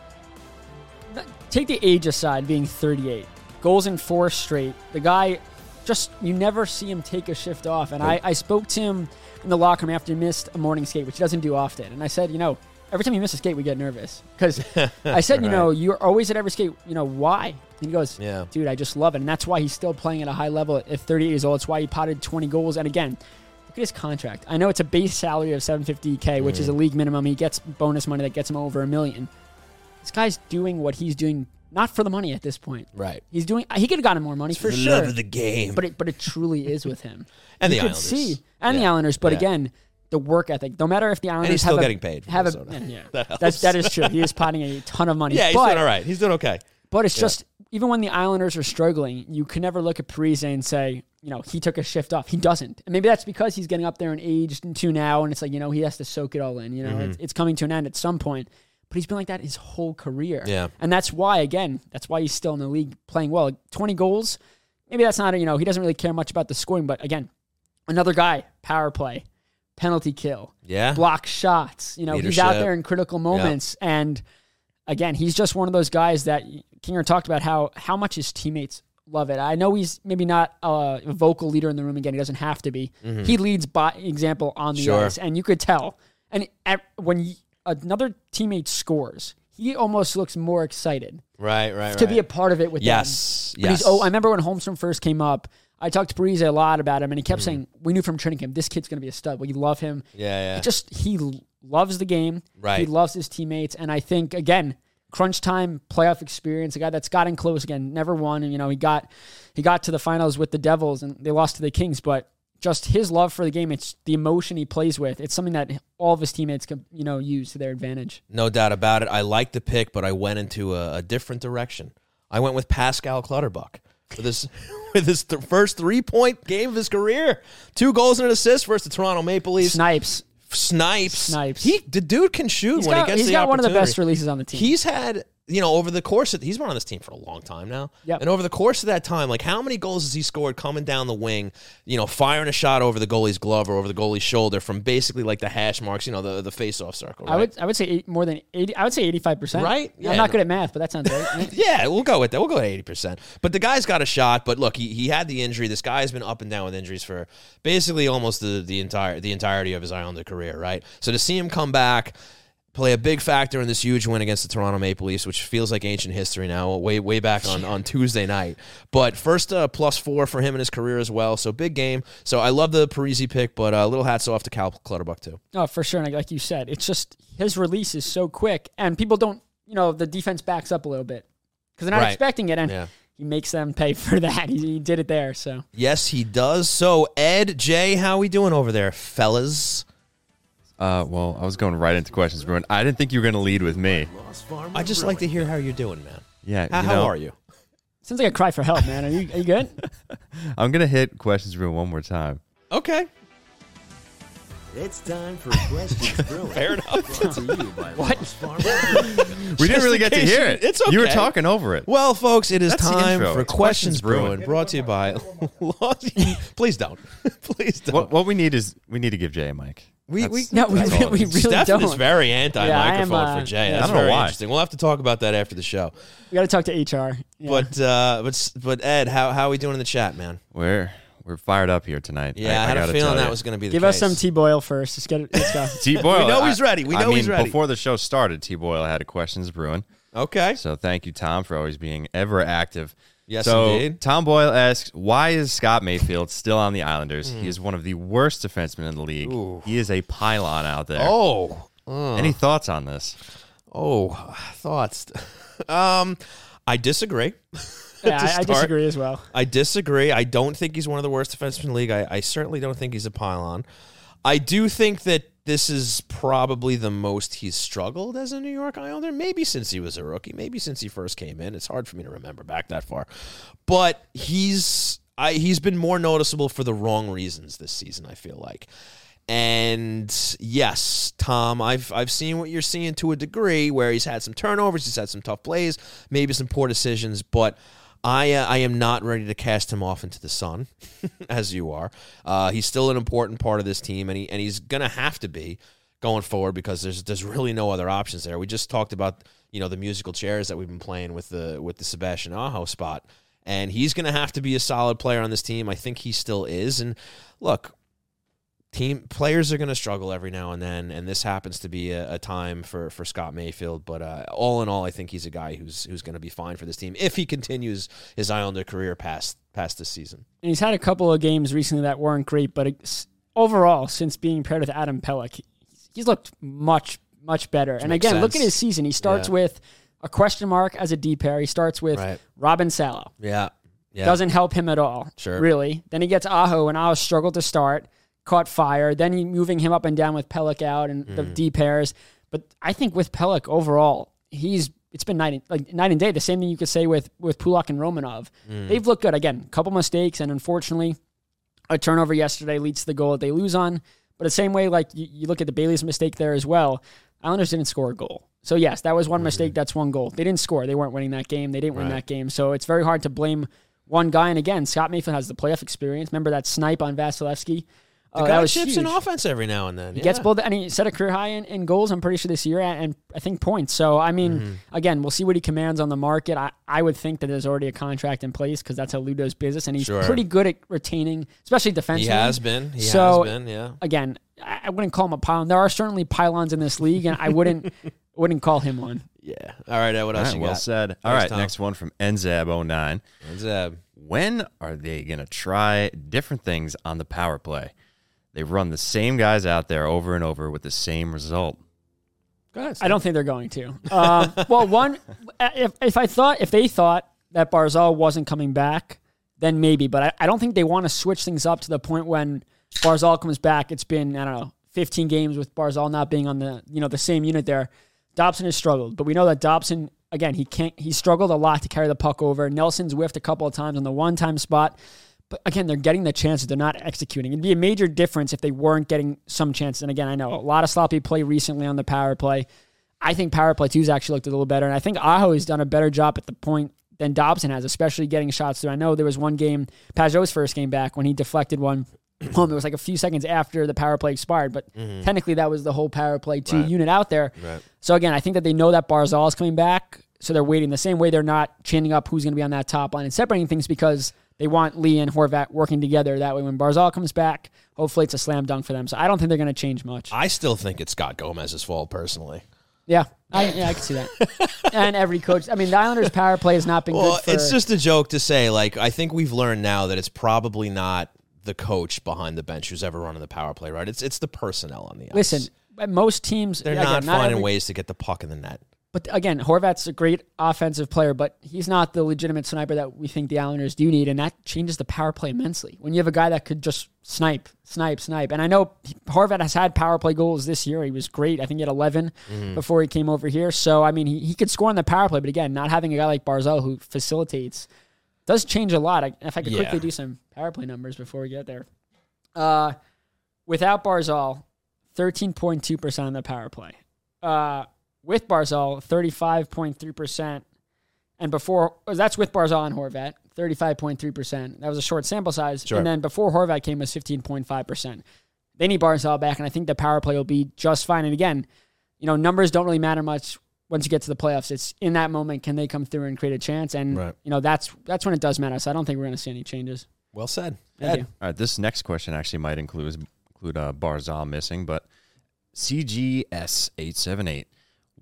Take the age aside, being 38, goals in four straight. The guy, just you never see him take a shift off. And I, I spoke to him in the locker room after he missed a morning skate, which he doesn't do often. And I said, you know, every time you miss a skate, we get nervous because I said, you know, you're always at every skate. You know why? And he goes, Yeah. dude, I just love it, and that's why he's still playing at a high level at 38 years old. It's why he potted 20 goals. And again, look at his contract. I know it's a base salary of 750k, which is mm-hmm. a league minimum. He gets bonus money that gets him over a million. This guy's doing what he's doing, not for the money at this point. Right. He's doing. He could have gotten more money for the sure. love of the game. but it, but it truly is with him. And you the Islanders. see, and the Islanders. But Yeah. again, the work ethic. No matter if the Islanders he's have still a- getting paid for have a yeah, That that's that is true. He is potting a ton of money. Yeah, he's but, doing all right. He's doing okay. But it's just even when the Islanders are struggling, you can never look at Parise and say, you know, he took a shift off. He doesn't, and maybe that's because he's getting up there in age into now, and it's like you know he has to soak it all in. You know, Mm-hmm. it's, it's coming to an end at some point. But he's been like that his whole career. Yeah. and that's why again, that's why he's still in the league playing well. Twenty goals. Maybe that's not you know he doesn't really care much about the scoring, but again, another guy power play, penalty kill, Yeah. block shots. You know, he's out there in critical moments, and again, he's just one of those guys that Kinger talked about how how much his teammates love it. I know he's maybe not a vocal leader in the room again. He doesn't have to be. He leads by example on the Mm-hmm. Sure. ice, and you could tell. And at, when another teammate scores, he almost looks more excited Right, right, to be a part of it with them. Yes, But he's- yes. oh, I remember when Holmstrom first came up. I talked to Parise a lot about him, and he Mm-hmm. kept saying, "We knew from training camp this kid's going to be a stud. We love him. Yeah, yeah. He just he loves the game. Right. He loves his teammates, and I think again, crunch time playoff experience. A guy that's gotten close again, never won, and you know he got he got to the finals with the Devils, and they lost to the Kings, but. Just his love for the game, it's the emotion he plays with. It's something that all of his teammates can, you know, use to their advantage. No doubt about it. I liked the pick, but I went into a, a different direction. I went with Pascal Clutterbuck for this with his th- first three point game of his career. Two goals and an assist versus the Toronto Maple Leafs. Snipes. Snipes. Snipes. He the dude can shoot He's when got, he gets he's the got one of the best releases on the team. He's had, you know, over the course of he's been on this team for a long time now. Yep. And over the course of that time, like how many goals has he scored coming down the wing, you know, firing a shot over the goalie's glove or over the goalie's shoulder from basically like the hash marks, you know, the the face off circle. Right? I would I would say eight, more than eighty. I would say eighty five percent. Right? Yeah, I'm not no. good at math, but that sounds right. Yeah, we'll go with that. We'll go at eighty percent. But the guy's got a shot. But look, he, he had the injury. This guy's been up and down with injuries for basically almost the, the entire the entirety of his Islander career, right? So to see him come back, play a big factor in this huge win against the Toronto Maple Leafs, which feels like ancient history now, way way back on, on Tuesday night. But first uh, plus four for him in his career as well. So big game. So I love the Parise pick, but a uh, little hats off to Cal Clutterbuck too. oh, for sure. And like you said, it's just his release is so quick, and people don't. You know, the defense backs up a little bit because they're not Right. expecting it, and Yeah. he makes them pay for that. He, he did it there. So Yes, he does. So Ed, Jay, how are we doing over there, fellas? Uh, well, I was going right into questions, Brewing. I didn't think you were going to lead with me. I just like to hear how you're doing, man. Yeah, How, you how are you? sounds like a cry for help, man. Are you are you good? I'm going to hit questions, Brewing, one more time. Okay. It's time for Questions Brewing. Fair enough. Brought to you by What? Lost Farmer Brewing. We didn't really get to hear it. it's You were talking over it. Well, folks, it is That's time for Questions Questions Brewing, Brewing. brought to you by Please don't. Please don't. What, what we need is we need to give Jay a mic. We, we, That's- No, we, that's really- all. we really Stefen is don't. very anti-microphone Yeah, I am, uh, for Jay. yeah. That's I don't know very why. interesting. We'll have to talk about that after the show. We got to talk to HR. Yeah. But uh, but s- but Ed, how how are we doing in the chat, man? We're we're fired up here tonight. Yeah, I, had a gotta feeling tell that you. was going to be the give case. us some T Boyle first. Let's get it. Let's go. T Boyle. We know he's ready. We I know mean, he's ready. Before the show started, T Boyle had a questions brewing. Okay. So thank you, Tom, for always being ever active. Yes, so indeed. Tom Boyle asks, why is Scott Mayfield still on the Islanders? Hmm. He is one of the worst defensemen in the league. He is a pylon out there. Oh. Uh, Any thoughts on this? oh, thoughts. um, I disagree. Yeah, I, I disagree as well. I disagree. I don't think he's one of the worst defensemen in the league. I, I certainly don't think he's a pylon. I do think that this is probably the most he's struggled as a New York Islander. Maybe since he was a rookie. Maybe since he first came in. It's hard for me to remember back that far. But he's I, he's been more noticeable for the wrong reasons this season. I feel like. And yes, Tom, I've I've seen what you're seeing to a degree, where he's had some turnovers, he's had some tough plays, maybe some poor decisions, but I uh, I am not ready to cast him off into the sun, as you are. Uh, he's still an important part of this team, and he and he's gonna have to be going forward because there's there's really no other options there. We just talked about you know the musical chairs that we've been playing with the with the Sebastian Aho spot, and he's gonna have to be a solid player on this team. I think he still is, and look, team players are going to struggle every now and then, and this happens to be a, a time for, for Scott Mayfield. But uh, all in all, I think he's a guy who's who's going to be fine for this team if he continues his Islander career past past this season. And he's had a couple of games recently that weren't great, but overall, since being paired with Adam Pelech, he's looked much, much better. And makes again, look at his season. He starts Yeah. with a question mark as a D pair. He starts with Right. Robin Salo. Yeah, yeah, Doesn't help him at all. Sure. Really. Then he gets Aho, and Aho struggled to start. Caught fire. Then moving him up and down with Pelech out and the mm. D pairs. But I think with Pelech overall, he's it's been night and, like night and day. The same thing you could say with with Pulock and Romanov. Mm. They've looked good again. Couple mistakes, and unfortunately, a turnover yesterday leads to the goal that they lose on. But the same way, like you, you look at the Bailey's mistake there as well. Islanders didn't score a goal. So yes, that was one mm-hmm. mistake. That's one goal. They didn't score. They weren't winning that game. They didn't win that game. So it's very hard to blame one guy. And again, Scott Mayfield has the playoff experience. Remember that snipe on Vasilevskiy? The Uh, guy that was chips in offense every now and then. He gets yeah. both, and he set a career high in, in goals. I'm pretty sure this year, and, and I think points. So I mean, Mm-hmm. again, we'll see what he commands on the market. I, I would think that there's already a contract in place because that's how Ludo's business, and he's Sure. pretty good at retaining, especially defensively. He has been. He So- has been. Yeah. Again, I I wouldn't call him a pylon. There are certainly pylons in this league, and I wouldn't wouldn't call him one. Yeah. All right. What else right, you well got? said. All Thanks, right, Tom. next one from Nzab09. Zeb. When are they going to try different things on the power play? They run the same guys out there over and over with the same result. Go ahead. I don't think they're going to. Um, well, one, if if I thought if they thought that Barzal wasn't coming back, then maybe. But I, I don't think they want to switch things up to the point when Barzal comes back. It's been I don't know 15 games with Barzal not being on the you know the same unit there. Dobson has struggled, but we know that Dobson again he can't. He struggled a lot to carry the puck over. Nelson's whiffed a couple of times on the one time spot. But again, they're getting the chances. They're not executing. It'd be a major difference if they weren't getting some chances. And again, I know a lot of sloppy play recently on the power play. I think power play two's actually looked a little better, and I think Aho has done a better job at the point than Dobson has, especially getting shots through. I know there was one game, Pageau's first game back, when he deflected one home. It was like a few seconds after the power play expired, but mm-hmm. technically that was the whole power play two unit out there. Right. So again, I think that they know that Barzal is coming back, so they're waiting the same way they're not chaining up who's going to be on that top line and separating things because they want Lee and Horvat working together. That way, when Barzal comes back, hopefully it's a slam dunk for them. So I don't think they're going to change much. I still think it's Scott Gomez's fault personally. Yeah, I, yeah, I can see that. and every coach, I mean, the Islanders' power play has not been Well, good. For, it's just a joke to say. Like, I think we've learned now that it's probably not the coach behind the bench who's ever running the power play. Right? It's it's the personnel on the ice. listen. Most teams, they're again, not finding every- ways to get the puck in the net. But again, Horvat's a great offensive player, but he's not the legitimate sniper that we think the Islanders do need, and that changes the power play immensely. When you have a guy that could just snipe, snipe, snipe, and I know Horvat has had power play goals this year. He was great. I think he had 11 before he came over here. So I mean, he, he could score on the power play, but again, not having a guy like Barzal who facilitates does change a lot. I, if I could Yeah. quickly do some power play numbers before we get there, uh, without Barzal, thirteen point two percent on the power play. Uh, with Barzal, 35.3%. And before, oh, that's with Barzal and Horvat, 35.3%. That was a short sample size. Sure. And then before Horvat came was 15.5%. They need Barzal back, and I think the power play will be just fine. And again, you know, numbers don't really matter much once you get to the playoffs. It's in that moment, can they come through and create a chance? And, Right. you know, that's that's when it does matter. So I don't think we're going to see any changes. Well said. Thank Ed. you. All right, this next question actually might include include uh, Barzal missing, but CGS eight seven eight.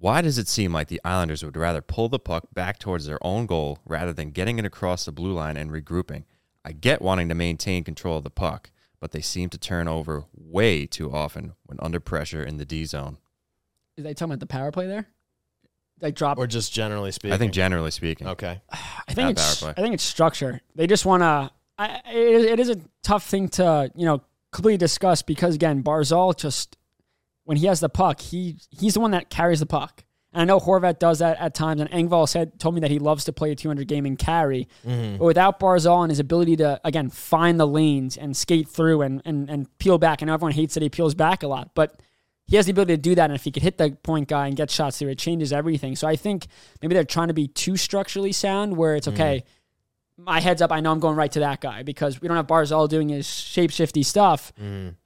Why does it seem like the Islanders would rather pull the puck back towards their own goal rather than getting it across the blue line and regrouping? I get wanting to maintain control of the puck, but they seem to turn over way too often when under pressure in the D zone. Is they talking about the power play there? Like drop Or just generally speaking. I think generally speaking. Okay. I think Not it's I think it's structure. They just want to. It, it is a tough thing to you know completely discuss because again, Barzal just when he has the puck, he he's the one that carries the puck. And I know Horvat does that at times. And Engvall said told me that he loves to play a 200 game and carry. Mm-hmm. But without Barzal and his ability to again find the lanes and skate through and and and peel back, I know everyone hates that he peels back a lot, but he has the ability to do that. And if he could hit the point guy and get shots through, it changes everything. So I think maybe they're trying to be too structurally sound where it's mm-hmm. okay. My heads up, I know I'm going right to that guy because we don't have Barzal doing his shape shifty stuff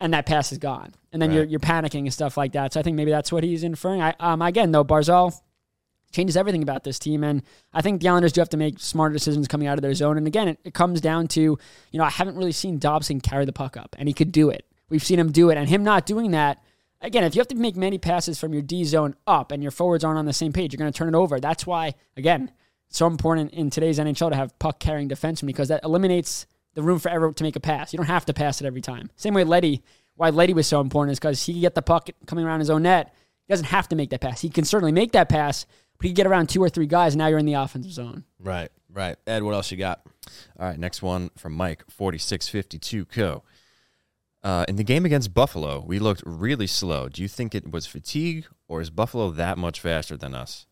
and that pass is gone. And then you're, you're panicking and stuff like that. So I think maybe that's what he's inferring. I, um, again, though, Barzal changes everything about this team. And I think the Islanders do have to make smarter decisions coming out of their zone. And again, it, it comes down to, you know, I haven't really seen Dobson carry the puck up, and he could do it. We've seen him do it. And him not doing that, again, if you have to make many passes from your D zone up and your forwards aren't on the same page, you're going to turn it over. That's why, again, so important in today's NHL to have puck carrying defensemen because that eliminates the room for everyone to make a pass. You don't have to pass it every time. Same way Letty, why Letty was so important is because he could get the puck coming around his own net. He doesn't have to make that pass. He can certainly make that pass, but he can get around two or three guys, and now you're in the offensive zone. Right. Right. Ed, what else you got? All right, next one from Mike, 4652 Co. Uh, in the game against Buffalo, we looked really slow. Do you think it was fatigue, or is Buffalo that much faster than us?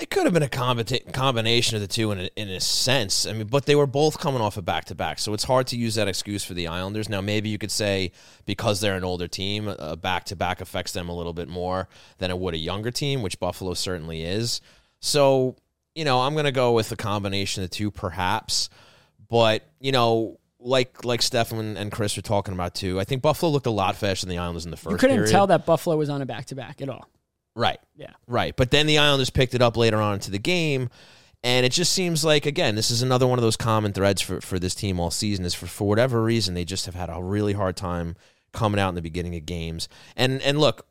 It could have been a combina- combination of the two in a, in a sense. I mean, but they were both coming off a back to back, so it's hard to use that excuse for the Islanders. Now, maybe you could say because they're an older team, a back to back affects them a little bit more than it would a younger team, which Buffalo certainly is. So, you know, I'm going to go with a combination of the two, perhaps. But you know, like like Stefen and Chris were talking about too, I think Buffalo looked a lot faster than the Islanders in the first. You couldn't period. tell that Buffalo was on a back to back at all. Right. Yeah. Right. But then the Islanders picked it up later on into the game. And it just seems like, again, this is another one of those common threads for, for this team all season is for, for whatever reason, they just have had a really hard time coming out in the beginning of games. And and look,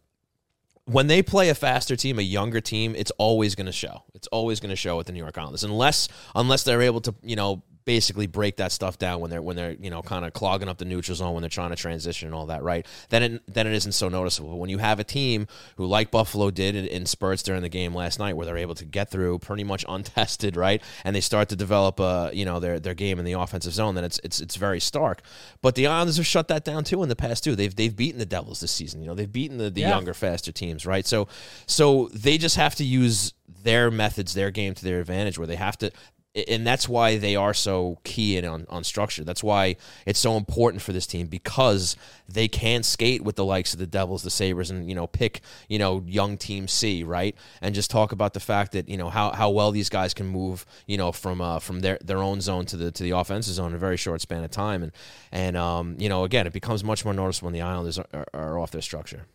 when they play a faster team, a younger team, it's always going to show. It's always going to show with the New York Islanders, unless unless they're able to, you know, basically break that stuff down when they're when they're you know kind of clogging up the neutral zone when they're trying to transition and all that right? Then it then it isn't so noticeable. When you have a team who like Buffalo did in, in spurts during the game last night where they're able to get through pretty much untested right? And they start to develop uh you know their their game in the offensive zone then it's it's it's very stark. But the Islanders have shut that down too in the past too. They've they've beaten the Devils this season you know? They've beaten the, the Yeah. younger faster teams right? So so they just have to use their methods their game to their advantage where they have to and that's why they are so key in on, on structure. That's why it's so important for this team because they can skate with the likes of the Devils, the Sabres, and you know pick you know young team C right, and just talk about the fact that you know how, how well these guys can move you know from uh, from their, their own zone to the to the offensive zone in a very short span of time, and and um, you know again it becomes much more noticeable when the Islanders are, are, are off their structure.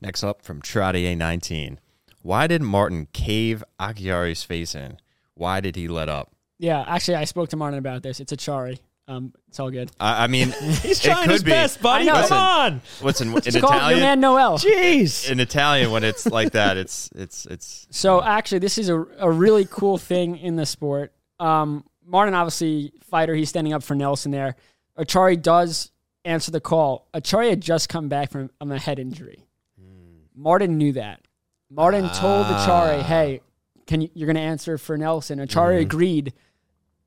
Next up from Trottier 19. Why did Martin cave Acciari's face in? Why did he let up? Yeah, actually, I spoke to Martin about this. It's a Chari. Um, it's all good. I, I mean, He's it trying could his be. best, buddy. Come Listen, on, Listen, in It's called your Italian, man Noel. jeez. in Italian, when it's like that, it's it's it's So actually, this is a, a really cool thing in the sport. Um, Martin, obviously, fighter. He's standing up for Nelson there. Acciari does answer the call. Acciari had just come back from um, a head injury. Martin knew that. Martin told Acciari, "Hey, can you, you're going to answer for Nelson?" Acciari mm-hmm. agreed,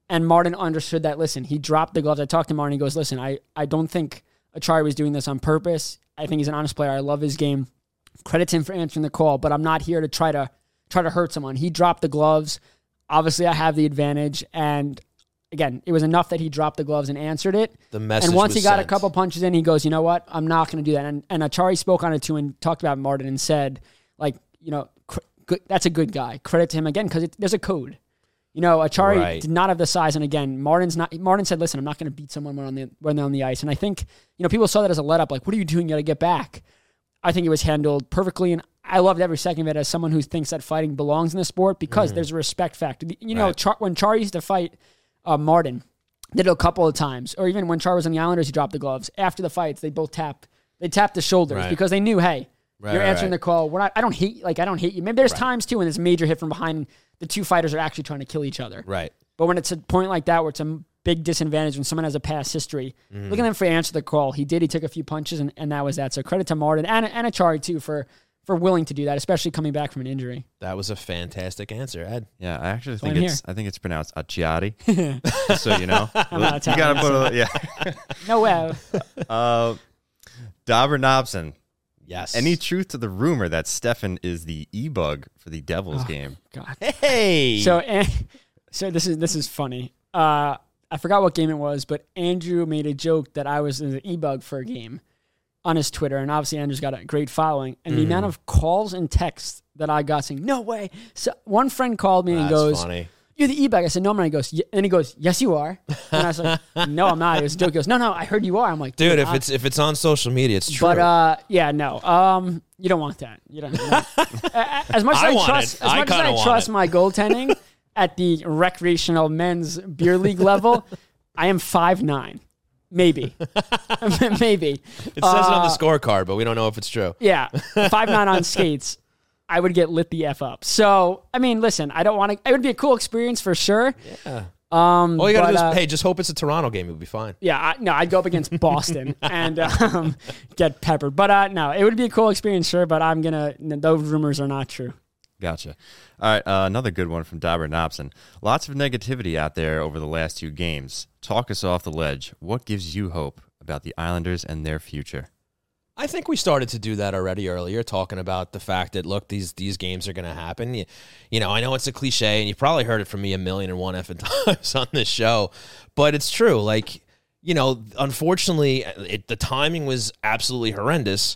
and Martin understood that. Listen, he dropped the gloves. I talked to Martin. He goes, "Listen, I I don't think Acciari was doing this on purpose. I think he's an honest player. I love his game. Credits him for answering the call, but I'm not here to try to try to hurt someone. He dropped the gloves. Obviously, I have the advantage, and again, it was enough that he dropped the gloves and answered it. The message and once he got a couple punches in, he goes, "You know what? I'm not going to do that." And and Acciari spoke on it too and talked about Martin and said, like, you know, good, that's a good guy. Credit to him again because there's a code. You know, Acciari Right. did not have the size, and again, Martin's not. Martin said, "Listen, I'm not going to beat someone when on the when they're on the ice." And I think you know people saw that as a let up. Like, what are you doing? You got to get back. I think it was handled perfectly, and I loved every second of it as someone who thinks that fighting belongs in the sport because there's a respect factor. You know. Right. Char- when Char used to fight uh, Martin, did it a couple of times, or even when Char was on the Islanders, he dropped the gloves. After the fights, they both tapped. They tapped the shoulders Right. because they knew, hey, Right, you're answering right. the call. We're not. I don't hate. Like I don't hate you. Maybe there's times too when there's a major hit from behind. The two fighters are actually trying to kill each other. Right. But when it's a point like that where it's a big disadvantage when someone has a past history, Mm-hmm. look at them for answer the call. He did. He took a few punches, and, and that was that. So credit to Martin and and Acciari too for for willing to do that, especially coming back from an injury. That was a fantastic answer, Ed. yeah. I actually think I'm it's I think it's pronounced Acciari. So you know, not you gotta put a, yeah. No way. Uh, Dobber Knobson. Yes. Any truth to the rumor that Stefen is the e bug for the Devils game? God. Hey. So, and, so this is this is funny. Uh, I forgot what game it was, but Andrew made a joke that I was the e-bug for a game on his Twitter, and obviously Andrew's got a great following. And the amount of calls and texts that I got saying, "No way!" So one friend called me and That's goes, funny. "You're the e-bug." I said, "No, man." He goes, "Ye-" and he goes, "Yes, you are." And I was like, "No, I'm not." It was a joke. He goes, "No, no, I heard you are." I'm like, Dude, if I- it's if it's on social media, it's true. but uh, yeah, no. Um, you don't want that. You don't. you don't- as much as I I, trust, it. as I much as I trust it. my goaltending at the recreational men's beer league level, I am five nine, maybe, maybe. it says it on uh, the scorecard, but we don't know if it's true. Yeah, five nine on skates. I would get lit the f up. So I mean, listen, I don't want to. It would be a cool experience for sure. Yeah. Um, All you gotta but, do is uh, hey, just hope it's a Toronto game. It'll be fine. Yeah, I, no, I'd go up against Boston and um, get peppered. But uh, no, it would be a cool experience, sure. But I'm gonna. Those rumors are not true. Gotcha. All right, uh, another good one from Dobber Knobson. Lots of negativity out there over the last two games. Talk us off the ledge. What gives you hope about the Islanders and their future. I think we started to do that already earlier, talking about the fact that look, these these games are going to happen. You, you know, I know it's a cliche, and you probably heard it from me a million and one effing times on this show, but it's true. Like, you know, unfortunately, it, the timing was absolutely horrendous,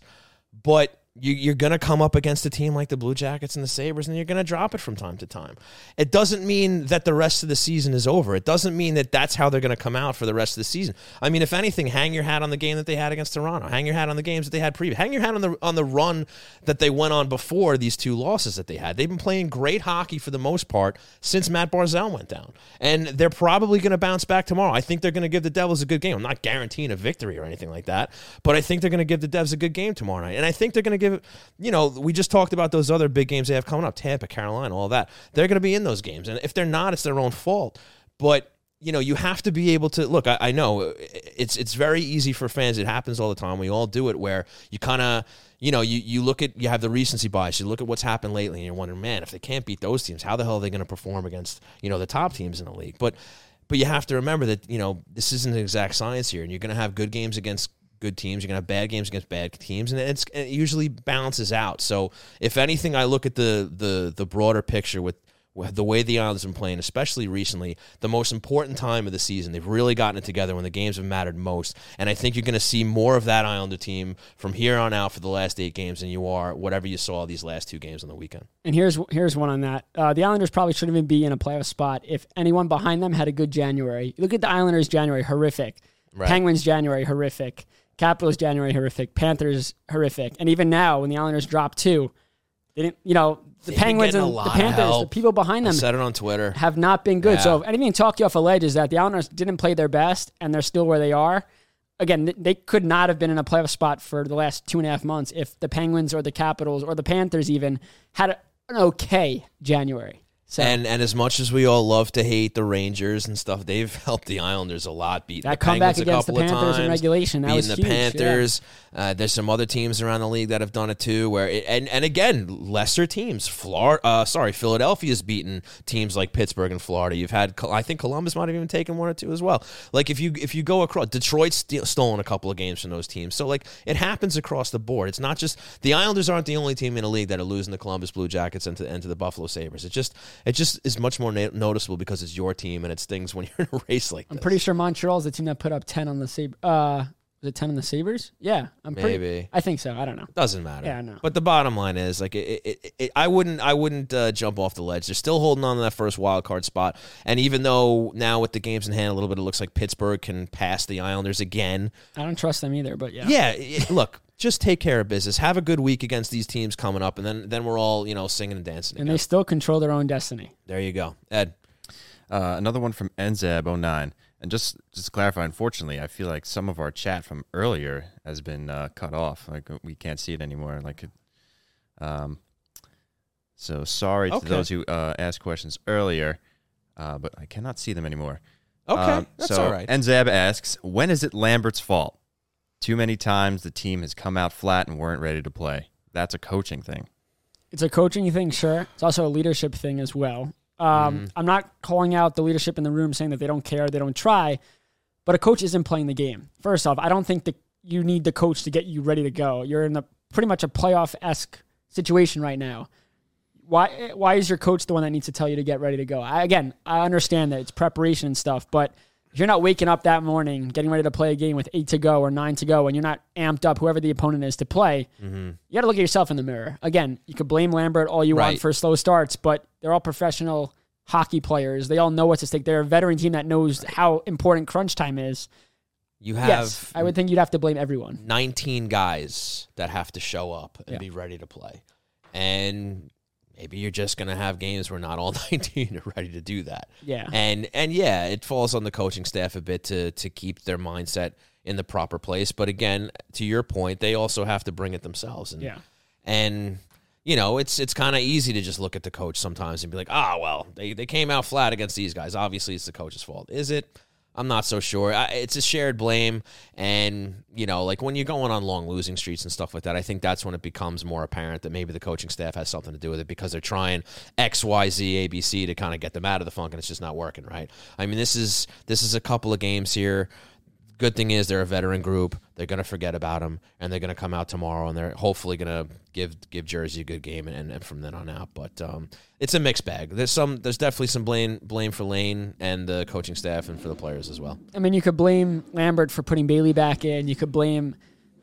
but you, you're going to come up against a team like the Blue Jackets and the Sabres, and you're going to drop it from time to time. It doesn't mean that the rest of the season is over. It doesn't mean that that's how they're going to come out for the rest of the season. I mean, if anything, hang your hat on the game that they had against Toronto. Hang your hat on the games that they had previous. Hang your hat on the on the run that they went on before these two losses that they had. They've been playing great hockey for the most part since Mat Barzal went down, and they're probably going to bounce back tomorrow. I think they're going to give the Devils a good game. I'm not guaranteeing a victory or anything like that, but I think they're going to give the Devs a good game tomorrow night, and I think they're going to give, you know, we just talked about those other big games they have coming up, Tampa, Carolina, all that. They're going to be in those games, and if they're not, it's their own fault. But you know, you have to be able to look. I, I know uh, it's it's very easy for fans. It happens all the time. We all do it, where you kind of you know, you, you look at you have the recency bias. You look at what's happened lately, and you're wondering, man, if they can't beat those teams, how the hell are they going to perform against you know the top teams in the league? But but you have to remember that you know this isn't an exact science here, and you're going to have good games against good teams. You're gonna have bad games against bad teams, and it's it usually balances out. So if anything, I look at the the the broader picture with. with the way the Islanders have been playing, especially recently, the most important time of the season, they've really gotten it together when the games have mattered most. And I think you're going to see more of that Islander team from here on out for the last eight games than you are whatever you saw these last two games on the weekend. And here's here's one on that. Uh, the Islanders probably shouldn't even be in a playoff spot if anyone behind them had a good January. Look at the Islanders January, horrific. Right. Penguins January, horrific. Capitals January, horrific. Panthers, horrific. And even now, when the Islanders dropped two, they didn't. You know, the They've Penguins and the Panthers, the people behind I them said it on Twitter. have not been good. Yeah. So if anything talk you off a ledge is that the Islanders didn't play their best and they're still where they are. Again, they could not have been in a playoff spot for the last two and a half months if the Penguins or the Capitals or the Panthers even had an okay January. So And and as much as we all love to hate the Rangers and stuff, they've helped the Islanders a lot. Beating That the comeback Penguins a against the couple of Panthers in regulation, that beating was the huge, yeah. Panthers. Uh, there's some other teams around the league that have done it too. Where it, and and again, lesser teams. Florida, uh, sorry, Philadelphia's beaten teams like Pittsburgh and Florida. You've had, I think Columbus might have even taken one or two as well. Like if you if you go across, Detroit's steal, stolen a couple of games from those teams. So like it happens across the board. It's not just the Islanders aren't the only team in the league that are losing the Columbus Blue Jackets and to, and to the Buffalo Sabres. It just it just is much more na- noticeable because it's your team and it stings when you're in a race like I'm this. pretty sure Montreal's the team that put up 10 on the Sabres. Uh, was it 10 on the Sabres? Yeah. I'm pretty, Maybe. I think so. I don't know. Doesn't matter. Yeah, I know. But the bottom line is, like, it, it, it, I wouldn't, I wouldn't uh, jump off the ledge. They're still holding on to that first wild card spot, and even though now with the games in hand, a little bit, it looks like Pittsburgh can pass the Islanders again. I don't trust them either, but yeah. Yeah, it- look, just take care of business. Have a good week against these teams coming up, and then then we're all you know singing and dancing. And again. they still control their own destiny. there you go, Ed. Uh, another one from Nzab09. And just just to clarify, unfortunately, I feel like some of our chat from earlier has been uh, cut off. Like we can't see it anymore. Like, it, um, so sorry Okay. to those who uh, asked questions earlier, uh, but I cannot see them anymore. Okay, Um, that's so all right. Nzab asks, when is it Lambert's fault? Too many times the team has come out flat and weren't ready to play. That's a coaching thing. It's a coaching thing, sure. It's also a leadership thing as well. Um, Mm-hmm. I'm not calling out the leadership in the room saying that they don't care, they don't try, but a coach isn't playing the game. First off, I don't think that you need the coach to get you ready to go. You're in a pretty much a playoff esque situation right now. Why why is your coach the one that needs to tell you to get ready to go? I, again, I understand that it's preparation and stuff, but if you're not waking up that morning, getting ready to play a game with eight to go or nine to go, and you're not amped up, whoever the opponent is, to play, mm-hmm. you got to look at yourself in the mirror. Again, you could blame Lambert all you Right. want for slow starts, but they're all professional hockey players. They all know what's at stake. They're a veteran team that knows how important crunch time is. You have yes, I would think you'd have to blame everyone. 19 guys that have to show up and Yeah. be ready to play. And maybe you're just going to have games where not all 19 are ready to do that. Yeah. And and yeah, it falls on the coaching staff a bit to to keep their mindset in the proper place, but again, to your point, they also have to bring it themselves and Yeah. and you know, it's it's kind of easy to just look at the coach sometimes and be like, "Ah, well, they they came out flat against these guys. Obviously, it's the coach's fault." Is it? I'm not so sure. I, it's a shared blame, and you know, like when you're going on long losing streaks and stuff like that, I think that's when it becomes more apparent that maybe the coaching staff has something to do with it because they're trying X, Y, Z, A, B, C to kind of get them out of the funk, and it's just not working right. I mean, this is this is a couple of games here Good thing is they're a veteran group. They're going to forget about him, and they're going to come out tomorrow, and they're hopefully going to give give Jersey a good game, and, and from then on out. But um, it's a mixed bag. There's some. There's definitely some blame blame for Lane and the coaching staff, and for the players as well. I mean, you could blame Lambert for putting Bailey back in. You could blame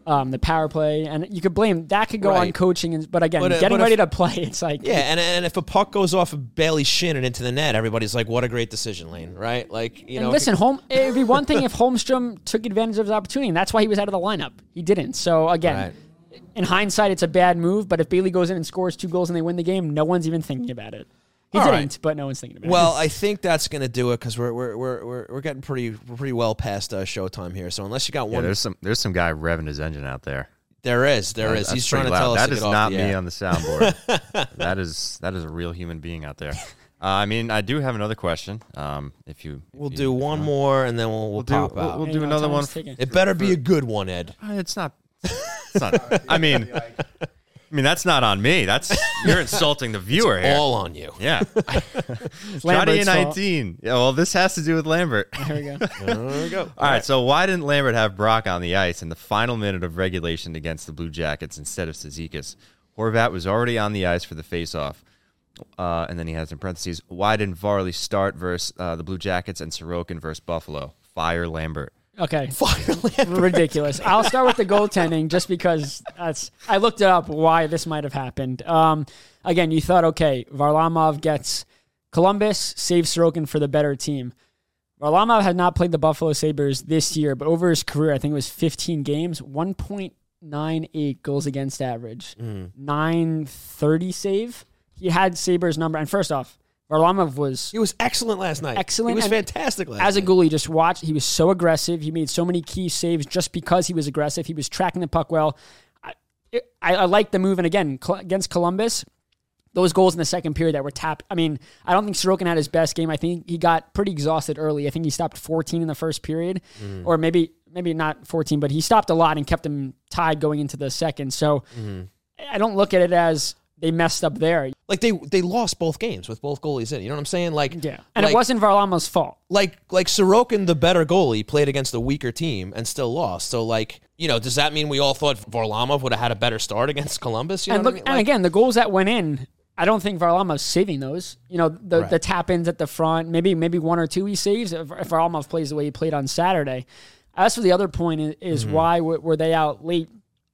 um, the power play, and you could blame that could go on coaching. And, but again, But, uh, getting but ready if- to play, it's like Yeah, and and if a puck goes off of Bailey's shin and into the net, everybody's like, "What a great decision, Lane!" Right? Like you And know, listen, home It'd be one thing if Holmstrom took advantage of his opportunity, and that's why he was out of the lineup. He didn't. So again, Right. in hindsight, it's a bad move. But if Bailey goes in and scores two goals and they win the game, no one's even thinking about it. He All didn't, right. but no one's thinking about Well, it. Well, I think that's going to do it because we're, we're we're we're we're getting pretty we're pretty well past uh, showtime here. So unless you got Yeah, one, there's some there's some guy revving his engine out there. there is there is. That's He's trying pretty to tell loud. us That to is get off not me air. on the soundboard. that is that is a real human being out there. Uh, I mean, I do have another question. Um, if you, if We'll you- do one more and then we'll we'll, We'll do pop we'll, out. we'll Hey, do no, another one. ticking. it better be a good one, Ed. Uh, It's not. It's not. I mean, I mean that's not on me. That's you're insulting the viewer here. All on you. yeah, It's Johnny Lambert's fault. 19. Yeah, well, this has to do with Lambert. There we go. There we go. All right, so why didn't Lambert have Brock on the ice in the final minute of regulation against the Blue Jackets instead of Cizikas? Horvat was already on the ice for the faceoff. Uh, and then he has in parentheses, why didn't Varley start versus uh, the Blue Jackets and Sorokin versus Buffalo? Fire Lambert. Okay. Ridiculous. I'll start with the goaltending just because that's. I looked it up why this might have happened. Um, again, you thought, okay, Varlamov gets Columbus, saves Sorokin for the better team. Varlamov had not played the Buffalo Sabres this year, but over his career, I think it was 15 games, 1.98 goals against average, 930 save. He had Sabres number. And first off, Varlamov was He was excellent last night. Excellent, He was and fantastic last as a night. goalie, just watch. He was so aggressive. He made so many key saves just because he was aggressive. He was tracking the puck well. I, I, I like the move. And again, Col- against Columbus, those goals in the second period that were tapped. I mean, I don't think Sorokin had his best game. I think he got pretty exhausted early. I think he stopped 14 in the first period, Mm. or maybe maybe not 14, but he stopped a lot and kept him tied going into the second. So Mm-hmm. I don't look at it as they messed up there. like they they lost both games with both goalies in. You know what I'm saying? Like Yeah, and like, it wasn't Varlamov's fault. like like Sorokin, the better goalie, played against a weaker team and still lost. So like you know, does that mean we all thought Varlamov would have had a better start against Columbus? You know and what look, I mean? and again, the goals that went in, I don't think Varlamov's saving those. You know, the Right. the tap ins at the front, maybe maybe one or two he saves if, if Varlamov plays the way he played on Saturday. As for the other point, is, is Mm-hmm. why were they out late?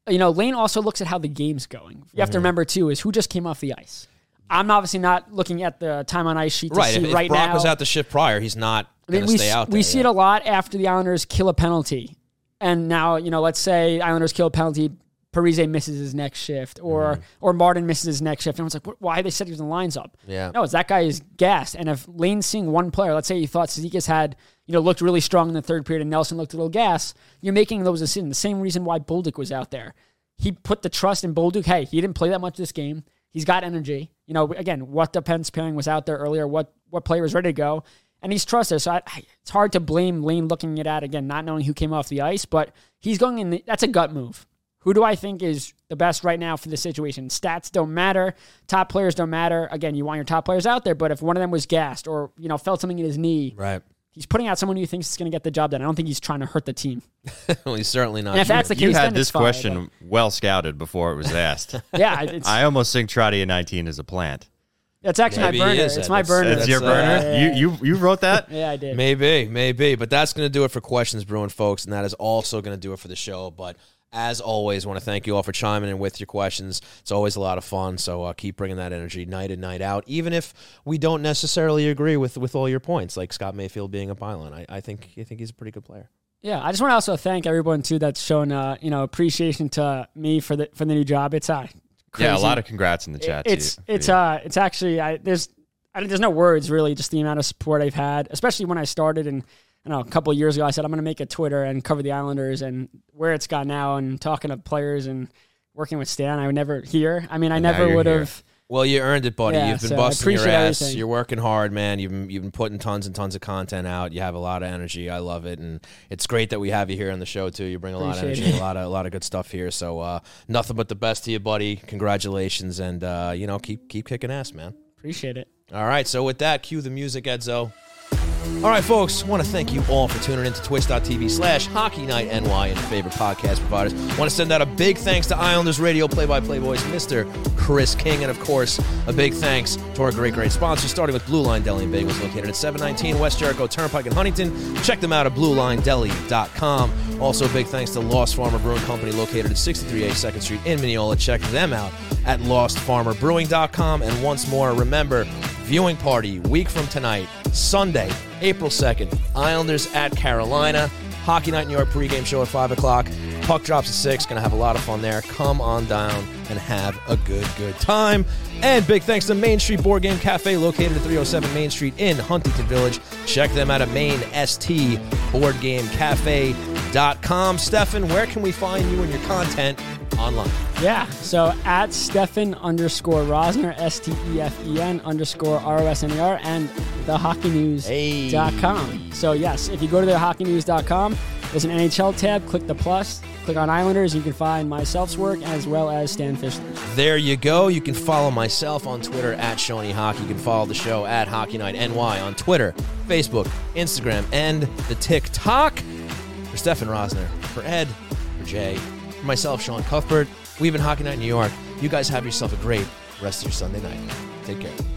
You know, Lane also looks at how the game's going. You have Mm-hmm. to remember too is who just came off the ice. I'm obviously not looking at the time on ice sheet to right. see If, if right Brock now. was out the shift prior, he's not I going mean, to we stay out there. we see it a lot after the Islanders kill a penalty, and now you know, let's say Islanders kill a penalty, Parise misses his next shift, or Mm-hmm. or Martin misses his next shift, and it's like, what, why they said he was in the lines up? Yeah. no, it's that guy is gassed, and if Lane's seeing one player, let's say you thought Cizikas had you know looked really strong in the third period, and Nelson looked a little gas, you're making those decisions. The same reason why Bolduc was out there, he put the trust in Bolduc. Hey, he didn't play that much this game. He's got energy. You know, again, what defense pairing was out there earlier? What what player was ready to go? And he's trusted. So I, it's hard to blame Lane looking it at again, not knowing who came off the ice. But he's going in. The, that's a gut move. Who do I think is the best right now for the situation? Stats don't matter. Top players don't matter. Again, you want your top players out there, but if one of them was gassed or you know felt something in his knee, Right. He's putting out someone who thinks is going to get the job done. I don't think he's trying to hurt the team. well, he's certainly not. And if that's the You case, had then this it's fine, question well scouted before it was asked. Yeah, it's, I almost think Trotia 19 is a plant. it's actually Maybe my burner. It's Ed. my That's- burner. That's your That's, uh, burner. yeah. You you you wrote that? yeah, I did. Maybe, maybe, but that's going to do it for questions, Bruin folks, and that is also going to do it for the show. But as always, want to thank you all for chiming in with your questions. It's always a lot of fun, so uh, keep bringing that energy night and night out. Even if we don't necessarily agree with with all your points, like Scott Mayfield being a pylon, I, I think I think he's a pretty good player. Yeah, I just want to also thank everyone too that's shown uh, you know appreciation to me for the for the new job. It's uh, crazy. Yeah, a lot of congrats in the chat. it's too, it's you. uh it's actually I there's I, there's no words really just the amount of support I've had, especially when I started and I don't know a couple of years ago I said I'm going to make a Twitter and cover the Islanders and where it's gone now and talking to players and working with Stan I would never hear. I mean I And never would have. Well, you earned it, buddy. Yeah, You've been so busting your ass. everything. You're working hard, man. You've been, you've been putting tons and tons of content out. You have a lot of energy. I love it, and it's great that we have you here on the show too. You bring a lot of energy, a lot of a lot of good stuff here. So uh, nothing but the best to you, buddy. Congratulations, and uh, you know keep keep kicking ass, man. Appreciate it. All right, so with that, cue the music, Edzo. All right, folks, want to thank you all for tuning in to twitch.tv slash hockey night NY and your favorite podcast providers. Want to send out a big thanks to Islanders radio play by play voice, Mr. Chris King. And of course, a big thanks to our great, great sponsors, starting with Blue Line Deli and Bagels, located at 719 West Jericho Turnpike in Huntington. Check them out at bluelinedeli.com. Also, big thanks to Lost Farmer Brewing Company, located at 63A 2nd Street in Mineola. Check them out at lostfarmerbrewing.com. And once more, remember, viewing party week from tonight, Sunday, April 2nd, Islanders at Carolina. Hockey Night in New York pregame show at 5 o'clock. Puck drops at 6. Going to have a lot of fun there. Come on down and have a good, good time. And big thanks to Main Street Board Game Cafe, located at 307 Main Street in Huntington Village. Check them out at mainstboardgamecafe.com. Stefen, where can we find you and your content online? Yeah. So at Stefen underscore Rosner, S T E F E N underscore R O S N E R, and thehockeynews.com. So, yes, if you go to thehockeynews.com, there's an NHL tab, click the plus, click on Islanders, you can find myself's work as well as Stan Fischler's. There you go. You can follow myself on Twitter at Shawnee Hockey. You can follow the show at Hockey Night NY on Twitter, Facebook, Instagram, and the TikTok. For Stefen Rosner, for Ed, for Jay, for myself, Sean Cuthbert, we've been Hockey Night New York. You guys have yourself a great rest of your Sunday night. Take care.